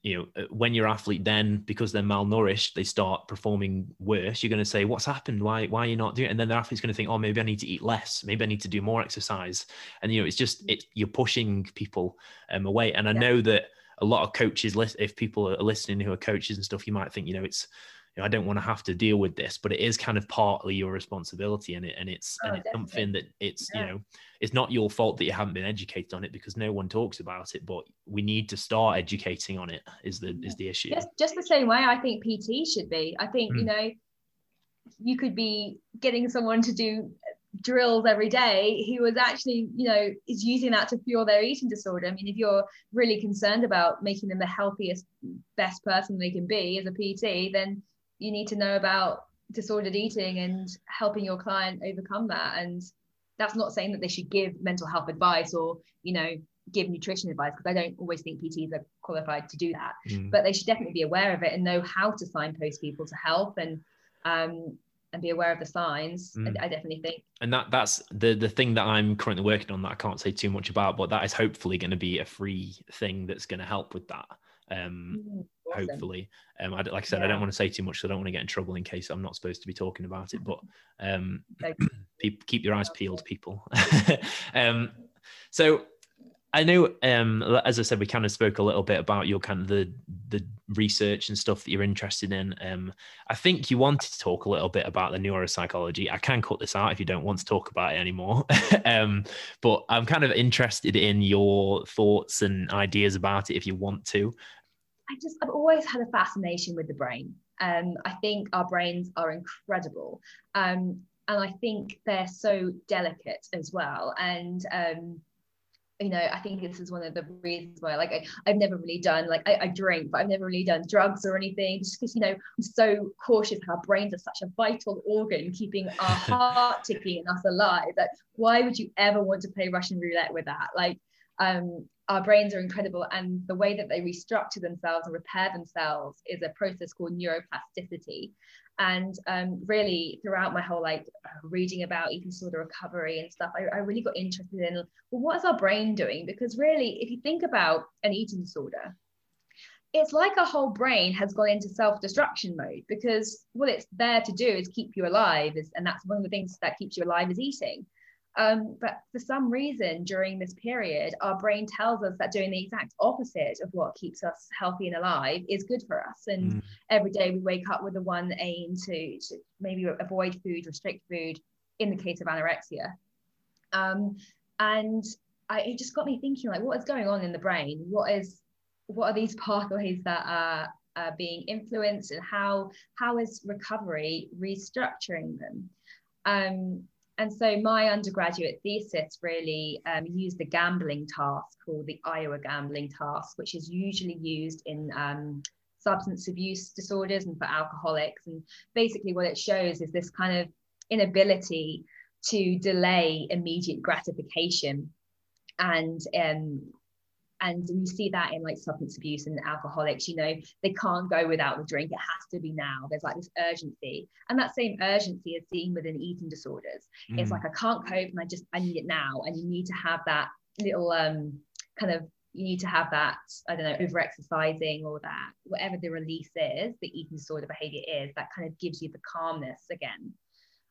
you know uh, when your athlete then because they're malnourished they start performing worse you're going to say what's happened? Why why are you not doing it? And then the athlete's going to think oh maybe i need to eat less. Maybe i need to do more exercise. And you know it's just it you're pushing people um, away. And i yeah. know that a lot of coaches if people are listening who are coaches and stuff you might think you know it's you know, I don't want to have to deal with this, but it is kind of partly your responsibility, and it and it's oh, and it's something that it's yeah. you know, it's not your fault that you haven't been educated on it because no one talks about it, but we need to start educating on it. Is the is the issue? Just just the same way I think PT should be. I think mm. you hmm. know, you could be getting someone to do drills every day who was actually you know is using that to fuel their eating disorder i mean if you're really concerned about making them the healthiest best person they can be as a pt then you need to know about disordered eating and helping your client overcome that. And that's not saying that they should give mental health advice or, you know, give nutrition advice because I don't always think PTs are qualified to do that. Mm. But they should definitely be aware of it and know how to signpost people to help and um, and be aware of the signs. Mm. I, I, definitely think. And that that's the the thing that I'm currently working on that I can't say too much about, but that is hopefully going to be a free thing that's going to help with that. Um, mm, awesome. hopefully, um, I, like I said, yeah. I don't want to say too much, so I don't want to get in trouble in case I'm not supposed to be talking about it. But um, keep keep your eyes peeled, people. um, so I know, um, as I said, we kind of spoke a little bit about your kind of the the research and stuff that you're interested in. Um, I think you wanted to talk a little bit about the neuropsychology. I can cut this out if you don't want to talk about it anymore. um, but I'm kind of interested in your thoughts and ideas about it if you want to. I just I've always had a fascination with the brain. Um, I think our brains are incredible. Um, and I think they're so delicate as well. And um, you know, I think this is one of the reasons why, like, I, have never really done, like, I, I, drink, but I've never really done drugs or anything, just because, you know, I'm so cautious. Our brains are such a vital organ, keeping our heart ticking and us alive. That why would you ever want to play Russian roulette with that? Like, um, our brains are incredible, and the way that they restructure themselves and repair themselves is a process called neuroplasticity. And um, really throughout my whole like reading about eating disorder recovery and stuff I, I, really got interested in well what is our brain doing? Because really if you think about an eating disorder it's like our whole brain has gone into self-destruction mode because what it's there to do is keep you alive is, and that's one of the things that keeps you alive is eating um, but for some reason, during this period, our brain tells us that doing the exact opposite of what keeps us healthy and alive is good for us. And mm. every day we wake up with the one aim to, to maybe avoid food, restrict food, in the case of anorexia. Um, and I, it just got me thinking, like, what is going on in the brain? What is, what are these pathways that are, are being influenced, and how how is recovery restructuring them? Um, and so my undergraduate thesis really um, used the gambling task called the Iowa gambling task, which is usually used in um, substance abuse disorders and for alcoholics. And basically, what it shows is this kind of inability to delay immediate gratification and um, and we see that in like substance abuse and alcoholics you know they can't go without the drink it has to be now. There's like this urgency. And that same urgency is seen within eating disorders. Mm. it's like i can't cope and i just i need it now. And you need to have that little um kind of you need to have that i don't know over exercising or that whatever the release is the eating disorder behavior is that kind of gives you the calmness again.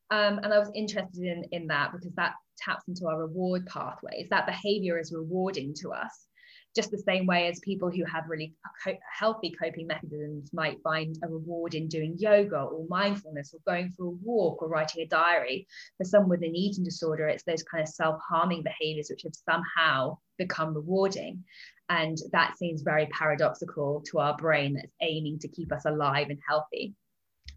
Um, and I was interested in, in that because that taps into our reward pathways. That behavior is rewarding to us just the same way as people who have really co- healthy coping mechanisms might find a reward in doing yoga or mindfulness or going for a walk or writing a diary. For someone with an eating disorder, it's those kind of self harming behaviors which have somehow become rewarding. And that seems very paradoxical to our brain that's aiming to keep us alive and healthy.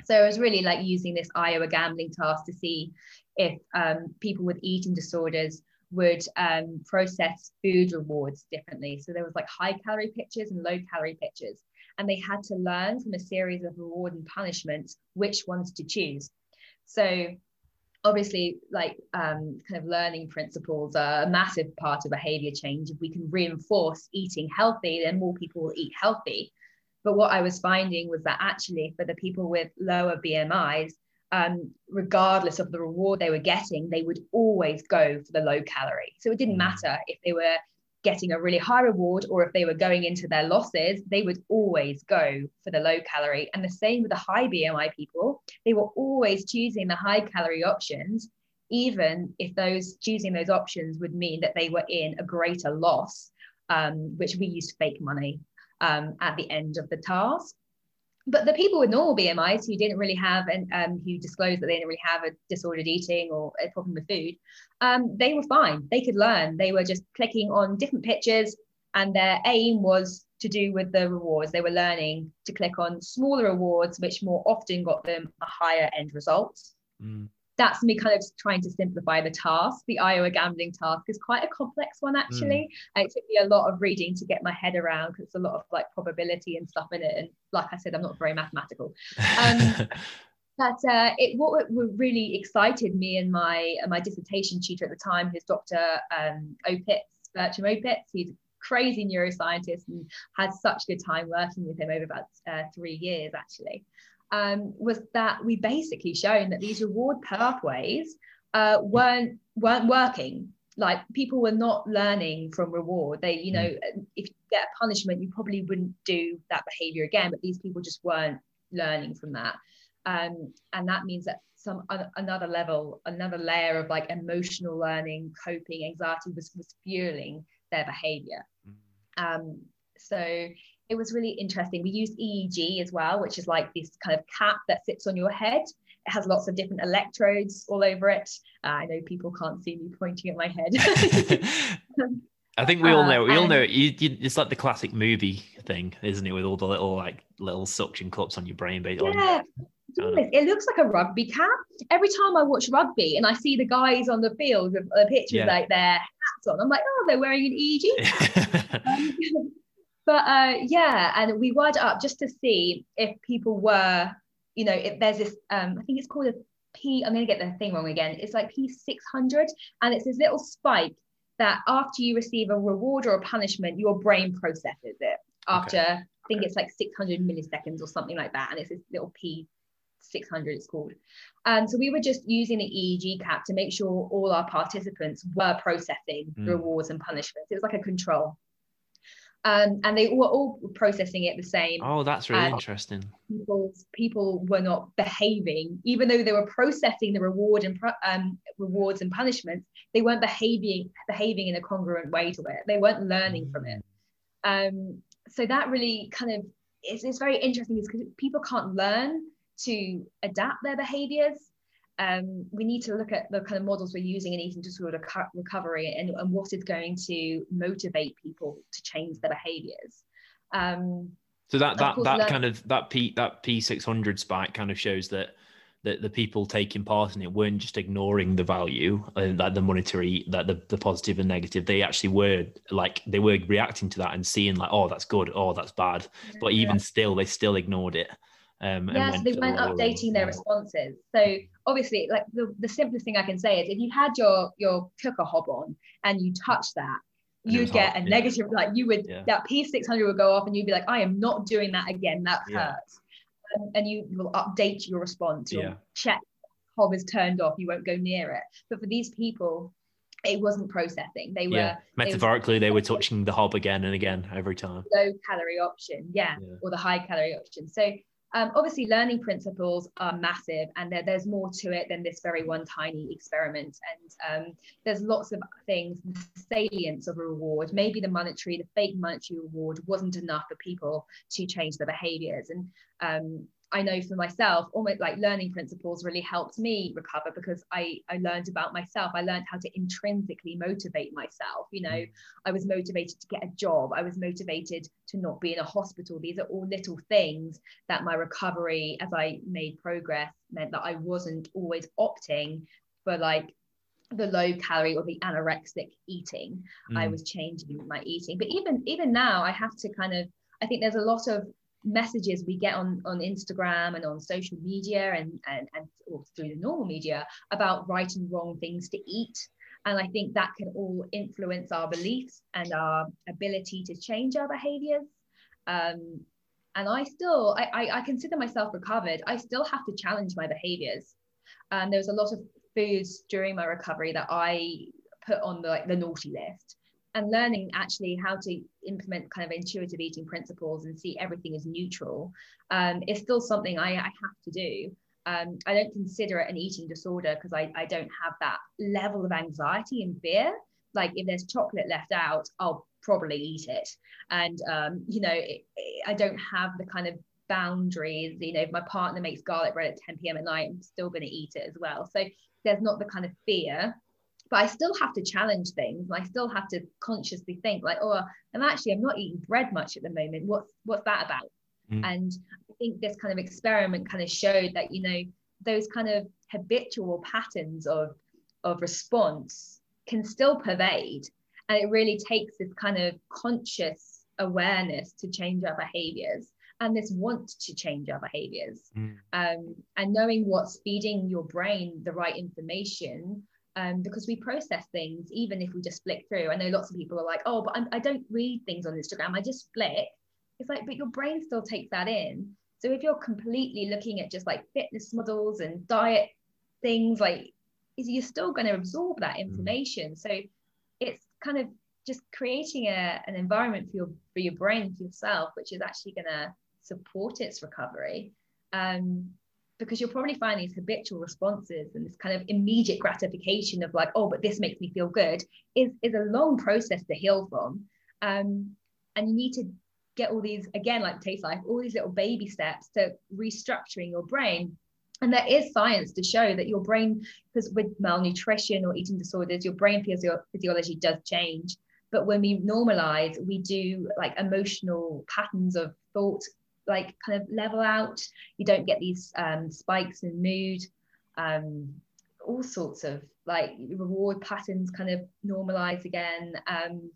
So I was really like using this Iowa gambling task to see if um, people with eating disorders would um, process food rewards differently. So there was like high calorie pictures and low calorie pictures. And they had to learn from a series of reward and punishments which ones to choose. So obviously like um, kind of learning principles are a massive part of behavior change. If we can reinforce eating healthy, then more people will eat healthy. But what I was finding was that actually for the people with lower BMIs, um, regardless of the reward they were getting, they would always go for the low calorie. So it didn't mm. matter if they were getting a really high reward or if they were going into their losses, they would always go for the low calorie. And the same with the high BMI people, they were always choosing the high calorie options, even if those choosing those options would mean that they were in a greater loss, um, which we used fake money um, at the end of the task but the people with normal BMIs who didn't really have and um, who disclosed that they didn't really have a disordered eating or a problem with food, um, they were fine. They could learn. They were just clicking on different pictures, and their aim was to do with the rewards. They were learning to click on smaller rewards, which more often got them a higher end result. Mm that's me kind of trying to simplify the task. The Iowa gambling task is quite a complex one, actually. Mm. It took me a lot of reading to get my head around because it's a lot of like probability and stuff in it. And like I said, I'm not very mathematical. Um, But uh, it what really excited me and my my dissertation tutor at the time, who's Dr. Um, Opitz, Bertram Opitz. He's a crazy neuroscientist and had such good time working with him over about uh, three years actually. Um, was that we basically shown that these reward pathways uh, weren't weren't working. Like people were not learning from reward. They, you know, mm. if you get a punishment, you probably wouldn't do that behavior again. But these people just weren't learning from that um, and that means that some another level another layer of like emotional learning coping anxiety was, was fueling their behavior mm. um, so it was really interesting we used eeg as well which is like this kind of cap that sits on your head it has lots of different electrodes all over it uh, i know people can't see me pointing at my head I think we all uh, know. We all know. You, you, it's like the classic movie thing, isn't it? With all the little like little suction cups on your brain. But yeah, it looks like a rugby cap. Every time I watch rugby and I see the guys on the field with a picture yeah. like their hats on, I'm like, oh, they're wearing an EEG. um, but uh, yeah, and we wired up just to see if people were, you know, if there's this, um, I think it's called a P, I'm going to get the thing wrong again. It's like P600, and it's this little spike that after you receive a reward or a punishment, your brain processes it after, okay. I think it's like 600 milliseconds or something like that. And it's this little P 600 it's called. And so we were just using the EEG cap to make sure all our participants were processing mm. rewards and punishments. It was like a control. Um, and they were all processing it the same. Oh, that's really interesting. People, people were not behaving, even though they were processing the reward and um, rewards and punishments. They weren't behaving behaving in a congruent way to it. They weren't learning from it. Mm. Um, so that really kind of is, is very interesting because people can't learn to adapt their behaviors. Um, we need to look at the kind of models we're using in eating disorder recovery and, and what is going to motivate people to change their behaviors. Um, so that that that kind of that P that P six hundred spike kind of shows that that the people taking part in it weren't just ignoring the value and uh, like the monetary that the, the positive and negative. They actually were like they were reacting to that and seeing like oh that's good. Oh that's bad. But even still they still ignored it um, yeah, so they weren't updating their responses. So obviously, like the, the simplest thing I can say is if you had your your cooker hob on and you touch that, you'd get hot. a yeah. negative, like you would yeah. that P600 would go off and you'd be like, I am not doing that again. That hurts. Um, and you will update your response. You'll check hob is turned off. You won't go near it. But for these people, it wasn't processing. They were yeah. metaphorically they were touching the hob again and again every time. Low calorie option, yeah, yeah. or the high calorie option. So um, obviously, learning principles are massive, and there, there's more to it than this very one tiny experiment. And um, there's lots of things. The salience of a reward, maybe the monetary, the fake monetary reward, wasn't enough for people to change their behaviors. And um, I know for myself, almost like learning principles really helped me recover because I, I learned about myself. I learned how to intrinsically motivate myself. You know. I was motivated to get a job. I was motivated to not be in a hospital. These are all little things that my recovery, as I made progress, meant that I wasn't always opting for like the low calorie or the anorexic eating. Mm. I was changing my eating. But even even now, I have to kind of I think there's a lot of messages we get on on Instagram and on social media and and, and through the normal media about right and wrong things to eat. And I think that can all influence our beliefs and our ability to change our behaviors. Um, and I still, I, I, I, consider myself recovered. I still have to challenge my behaviors. And there was a lot of foods during my recovery that I put on the like the naughty list and learning actually how to implement kind of intuitive eating principles and see everything as neutral um, is still something I, I have to do. Um, I don't consider it an eating disorder because I, I don't have that level of anxiety and fear. Like if there's chocolate left out, I'll probably eat it. And, um, you know, it, it, I don't have the kind of boundaries. You know, if my partner makes garlic bread at 10 p.m. at night, I'm still going to eat it as well. So there's not the kind of fear but I still have to challenge things. I still have to consciously think like, oh, I'm actually I'm not eating bread much at the moment. What's what's that about? Mm. And I think this kind of experiment kind of showed that you know those kind of habitual patterns of of response can still pervade, and it really takes this kind of conscious awareness to change our behaviors. and this want to change our behaviors Mm. um, and knowing what's feeding your brain the right information um, because we process things even if we just flick through. I know lots of people are like oh but I'm, i don't read things on instagram. I just flick. It's like but your brain still takes that in. So if you're completely looking at just like fitness models and diet things like is you're still going to absorb that information. So it's kind of just creating a, an environment for your for your brain for yourself which is actually going to support its recovery. Um, because you'll probably find these habitual responses and this kind of immediate gratification of like oh but this makes me feel good is is a long process to heal from. Um, and you need to get all these again like taste life all these little baby steps to restructuring your brain. And there is science to show that your brain because with malnutrition or eating disorders your brain physio- physiology does change. But when we normalize we do like emotional patterns of thought like kind of level out. You don't get these um, spikes in mood um, all sorts of like reward patterns kind of normalize again. Um,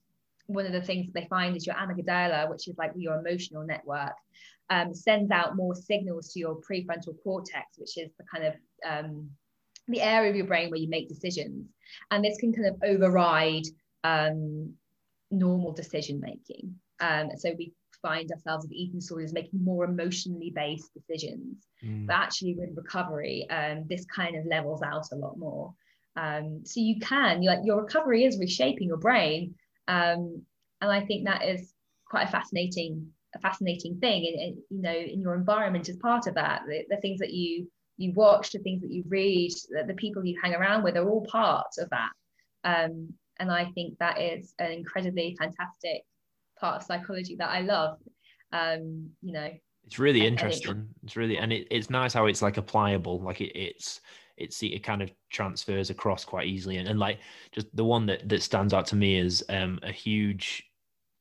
one of the things that they find is your amygdala which is like your emotional network um, sends out more signals to your prefrontal cortex which is the kind of um, the area of your brain where you make decisions. And this can kind of override um, normal decision making. Um, so we find ourselves with eating disorders making more emotionally based decisions. Mm. But actually, with recovery, um, this kind of levels out a lot more. Um, so you can, like, your recovery is reshaping your brain, um, and I think that is quite a fascinating, a fascinating thing. And, you know, in your environment as part of that, the, the things that you you watch, the things that you read, the, the people you hang around with are all part of that. Um, and I think that is an incredibly fantastic part of psychology that I love. Um, you know, it's really and- and it- interesting. it's really and it, it's nice how it's like applicable. Like it, it's it's it kind of transfers across quite easily. And, and like just the one that that stands out to me is um, a huge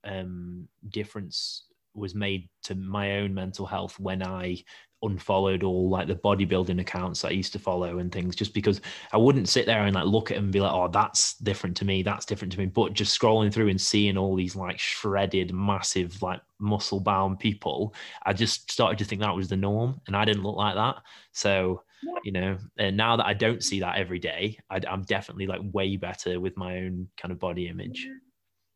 um, difference was made to my own mental health when I unfollowed all like the bodybuilding accounts that I used to follow and things just because I wouldn't sit there and like look at them and be like, oh, that's different to me, that's different to me. But just scrolling through and seeing all these like shredded, massive, like muscle bound people, I just started to think that was the norm and I didn't look like that. So, you know, and now that I don't see that every day, I, I'm definitely like way better with my own kind of body image.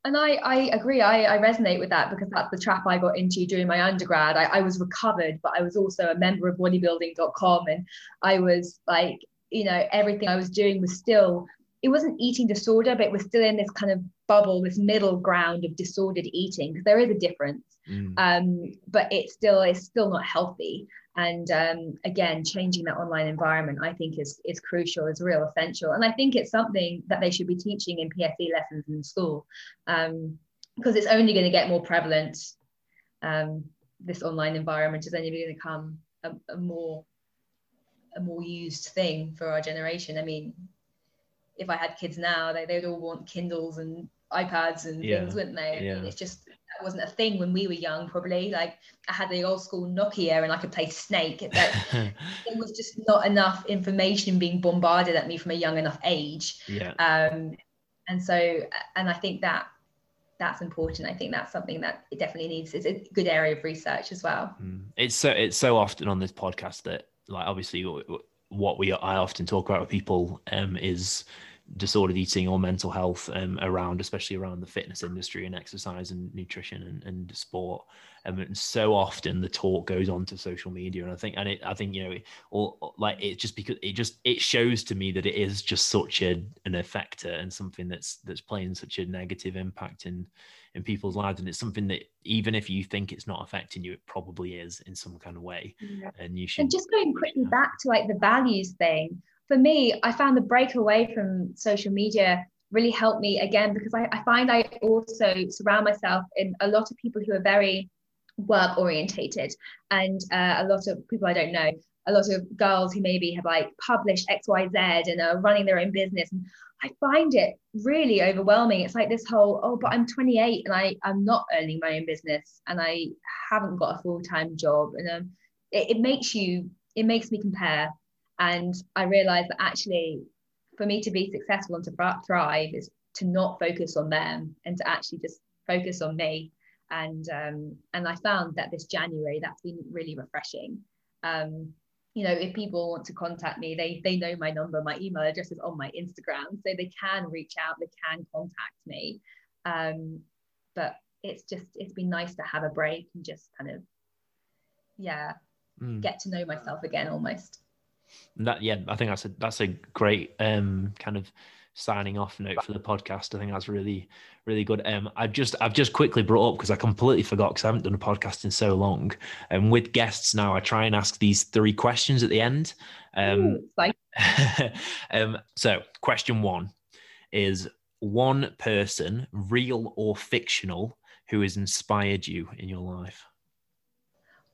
And I, I agree. I, I resonate with that because that's the trap I got into during my undergrad. I, I was recovered, but I was also a member of bodybuilding.com. And I was like, you know, everything I was doing was still, it wasn't eating disorder, but it was still in this kind of bubble, this middle ground of disordered eating, because there is a difference. Mm. Um, but it's still, it's still not healthy. And um, again, changing that online environment, I think is is crucial, is real essential. And I think it's something that they should be teaching in PSE lessons in school, um, because it's only going to get more prevalent. Um, this online environment is only going to become a, a more a more used thing for our generation. I mean, if I had kids now, they they'd all want Kindles and iPads and Yeah, things, wouldn't they? I mean, it's just that wasn't a thing when we were young. Probably like I had the old school Nokia and I could play Snake. But it, there was just not enough information being bombarded at me from a young enough age. yeah. Um, and so, and I think that that's important. I think that's something that it definitely needs. It's a good area of research as well. Mm. It's so it's so often on this podcast that like obviously what we I often talk about with people um, is disordered eating or mental health um, around especially around the fitness industry and exercise and nutrition and, and sport. Um, and so often the talk goes on to social media and I think and it I think you know or or, like it just because it just it shows to me that it is just such a an effector and something that's that's playing such a negative impact in in people's lives and it's something that even if you think it's not affecting you it probably is in some kind of way and you should And just going quickly back to like the values thing, for me, I found the break away from social media really helped me again because I, I find I also surround myself in a lot of people who are very work orientated and uh, a lot of people I don't know, a lot of girls who maybe have like published XYZ and are running their own business. And I find it really overwhelming. It's like this whole, oh, but I'm 28 and I, I'm not earning my own business and I haven't got a full-time job. And um, it, it makes you, it makes me compare. And I realize that actually, for me to be successful and to thrive is to not focus on them and to actually just focus on me. and um, and I found that this January that's been really refreshing. Um, you know, if people want to contact me, they they know my number, my email address is on my Instagram, so they can reach out, they can contact me. Um, but it's just it's been nice to have a break and just kind of yeah mm. get to know myself again almost. That yeah, I think that's a that's a great um kind of signing off note for the podcast. I think that's really, really good. Um, I've just I've just quickly brought up because I completely forgot because I haven't done a podcast in so long. And um, with guests now, I try and ask these three questions at the end. Um, Ooh, um, so question one is one person, real or fictional, who has inspired you in your life.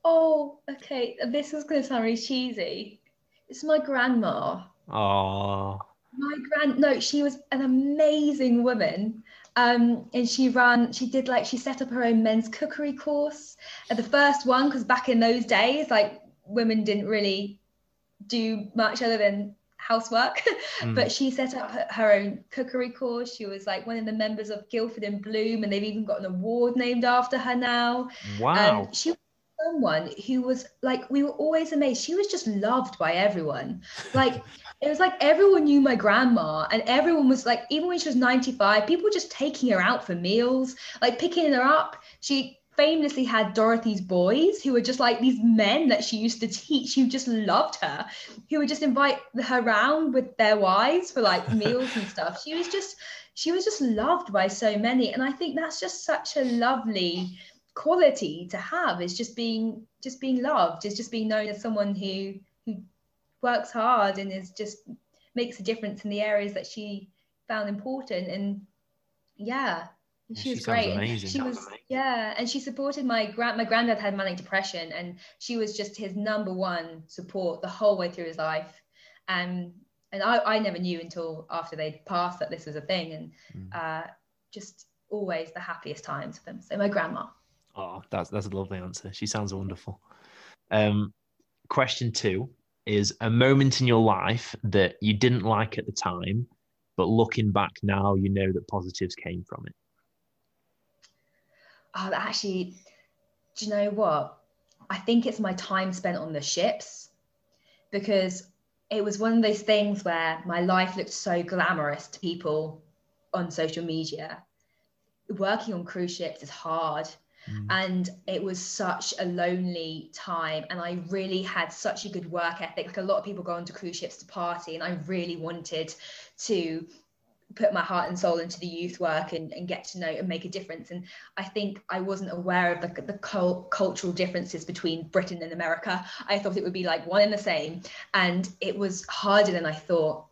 Oh, okay. This is going to sound really cheesy. It's my grandma. Oh my grand no she was an amazing woman. Um, and she ran she did like she set up her own men's cookery course. At the first one because back in those days like women didn't really do much other than housework. Mm. but she set up her, her, own cookery course. She was like one of the members of guildford and bloom and they've even got an award named after her now. Wow. um, she was someone who was like we were always amazed. She was just loved by everyone. Like it was like everyone knew my grandma and everyone was like even when she was 95 people were just taking her out for meals like picking her up. She famously had dorothy's boys who were just like these men that she used to teach who just loved her who would just invite her around with their wives for like meals and stuff. She was just she was just loved by so many. And i think that's just such a lovely quality to have is just being just being loved is just being known as someone who who works hard and is just makes a difference in the areas that she found important. And yeah she, she was great. she was yeah and she supported my grand my granddad had manic depression and she was just his number one support the whole way through his life. And and I, I never knew until after they'd passed that this was a thing and mm. uh, just always the happiest times with them. So my grandma. Oh, that's that's a lovely answer. She sounds wonderful. Um, question two is a moment in your life that you didn't like at the time, but looking back now, you know that positives came from it. Oh, actually, do you know what? I think it's my time spent on the ships because it was one of those things where my life looked so glamorous to people on social media. Working on cruise ships is hard Mm. And it was such a lonely time. And I really had such a good work ethic. Like a lot of people go onto cruise ships to party, and I really wanted to put my heart and soul into the youth work and, and get to know and make a difference. And I think I wasn't aware of the, the cult, cultural differences between Britain and America. I thought it would be like one and the same. And it was harder than I thought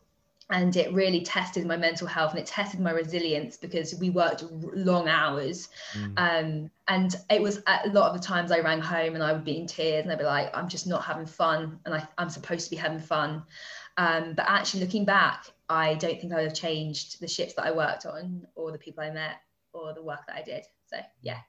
and it really tested my mental health and it tested my resilience because we worked long hours. Mm. um, and it was a lot of the times i rang home and i would be in tears and i'd be like i'm just not having fun and I, am supposed to be having fun. Um, but actually looking back i don't think i would have changed the ships that i worked on or the people i met or the work that i did. So yeah.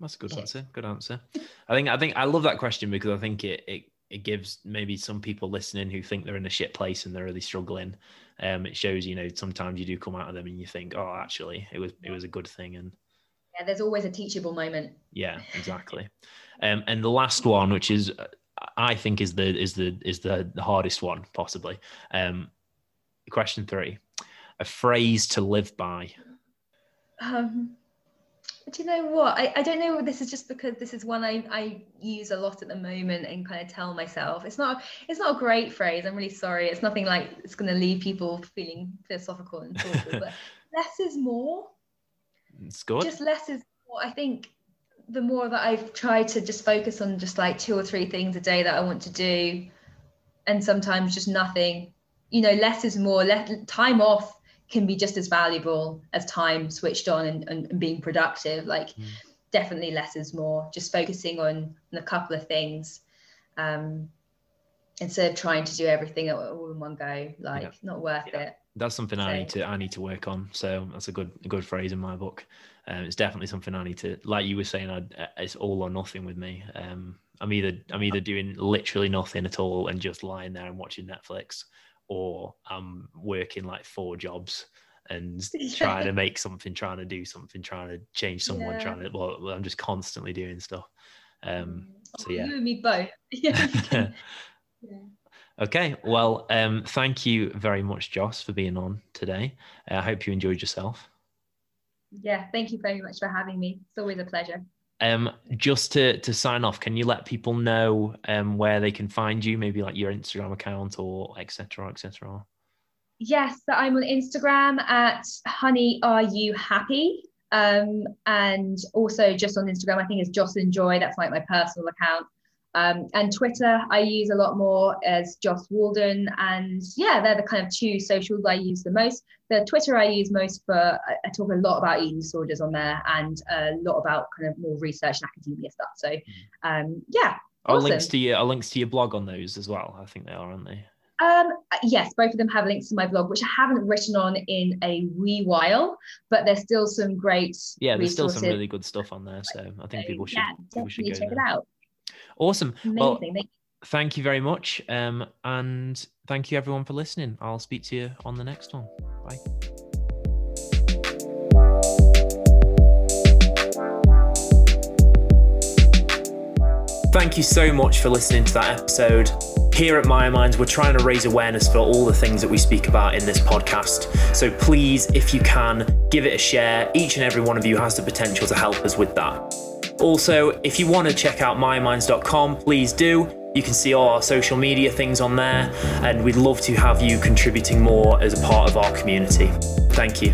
That's a good answer good answer. I think i think i love that question because i think it, it it gives maybe some people listening who think they're in a shit place and they're really struggling. Um, it shows, you know, sometimes you do come out of them and you think, oh, actually, it was it was a good thing. And yeah, there's always a teachable moment. Yeah, exactly. um, and the last one, which is I think is the is the is the, the hardest one possibly. Um, question three: a phrase to live by. Um, do you know what? I, I don't know. This is just because this is one I, I use a lot at the moment and kind of tell myself. It's not it's not a great phrase. I'm really sorry. It's nothing like it's going to leave people feeling philosophical and thoughtful. but less is more. It's good. Just less is more. I think the more that I've tried to just focus on just like two or three things a day that I want to do, and sometimes just nothing. You know, less is more. Let time off can be just as valuable as time switched on and, and, and being productive like mm. definitely less is more just focusing on, on a couple of things um, instead of trying to do everything all in one go like yeah. not worth yeah. it that's something so, I need to I need to work on. So that's a good a good phrase in my book. Um, it's definitely something I need to, like you were saying, I, it's all or nothing with me. Um, I'm either I'm either doing literally nothing at all and just lying there and watching Netflix, or I'm working like four jobs and trying to make something, trying to do something, trying to change someone, Yeah. trying to. Well, I'm just constantly doing stuff. Um, so yeah. You and me both. yeah. Okay, well, um, thank you very much, Joss, for being on today. I hope you enjoyed yourself. yeah, thank you very much for having me. It's always a pleasure. Um, just to to sign off, can you let people know um, where they can find you? Maybe like your Instagram account or etc. etc. Yes, so I'm on Instagram at honey are you happy? Um, and also just on Instagram, I think it's Jocelyn Joy. That's like my personal account. Um, and Twitter, I use a lot more as Joss Walden. And yeah, they're the kind of two socials I use the most. The Twitter I use most for, I I talk a lot about eating disorders on there and a lot about kind of more research and academia stuff. So um, yeah, Are Awesome. links to your are links to your blog on those as well? I think they are, aren't they? Um, yes, both of them have links to my blog, which I haven't written on in a wee while, but there's still some great Yeah, there's still some really good stuff on there. So I think people should yeah, people should definitely go check there. it out. Awesome. Amazing. Well, Thank thank you very much. Um, and thank you everyone for listening. I'll speak to you on the next one. Bye. Thank you so much for listening to that episode. Here at Maya Minds, we're trying to raise awareness for all the things that we speak about in this podcast. So please, if you can, give it a share. Each and every one of you has the potential to help us with that. Also, if you want to check out myminds.com, please do. You can see all our social media things on there, and we'd love to have you contributing more as a part of our community. Thank you.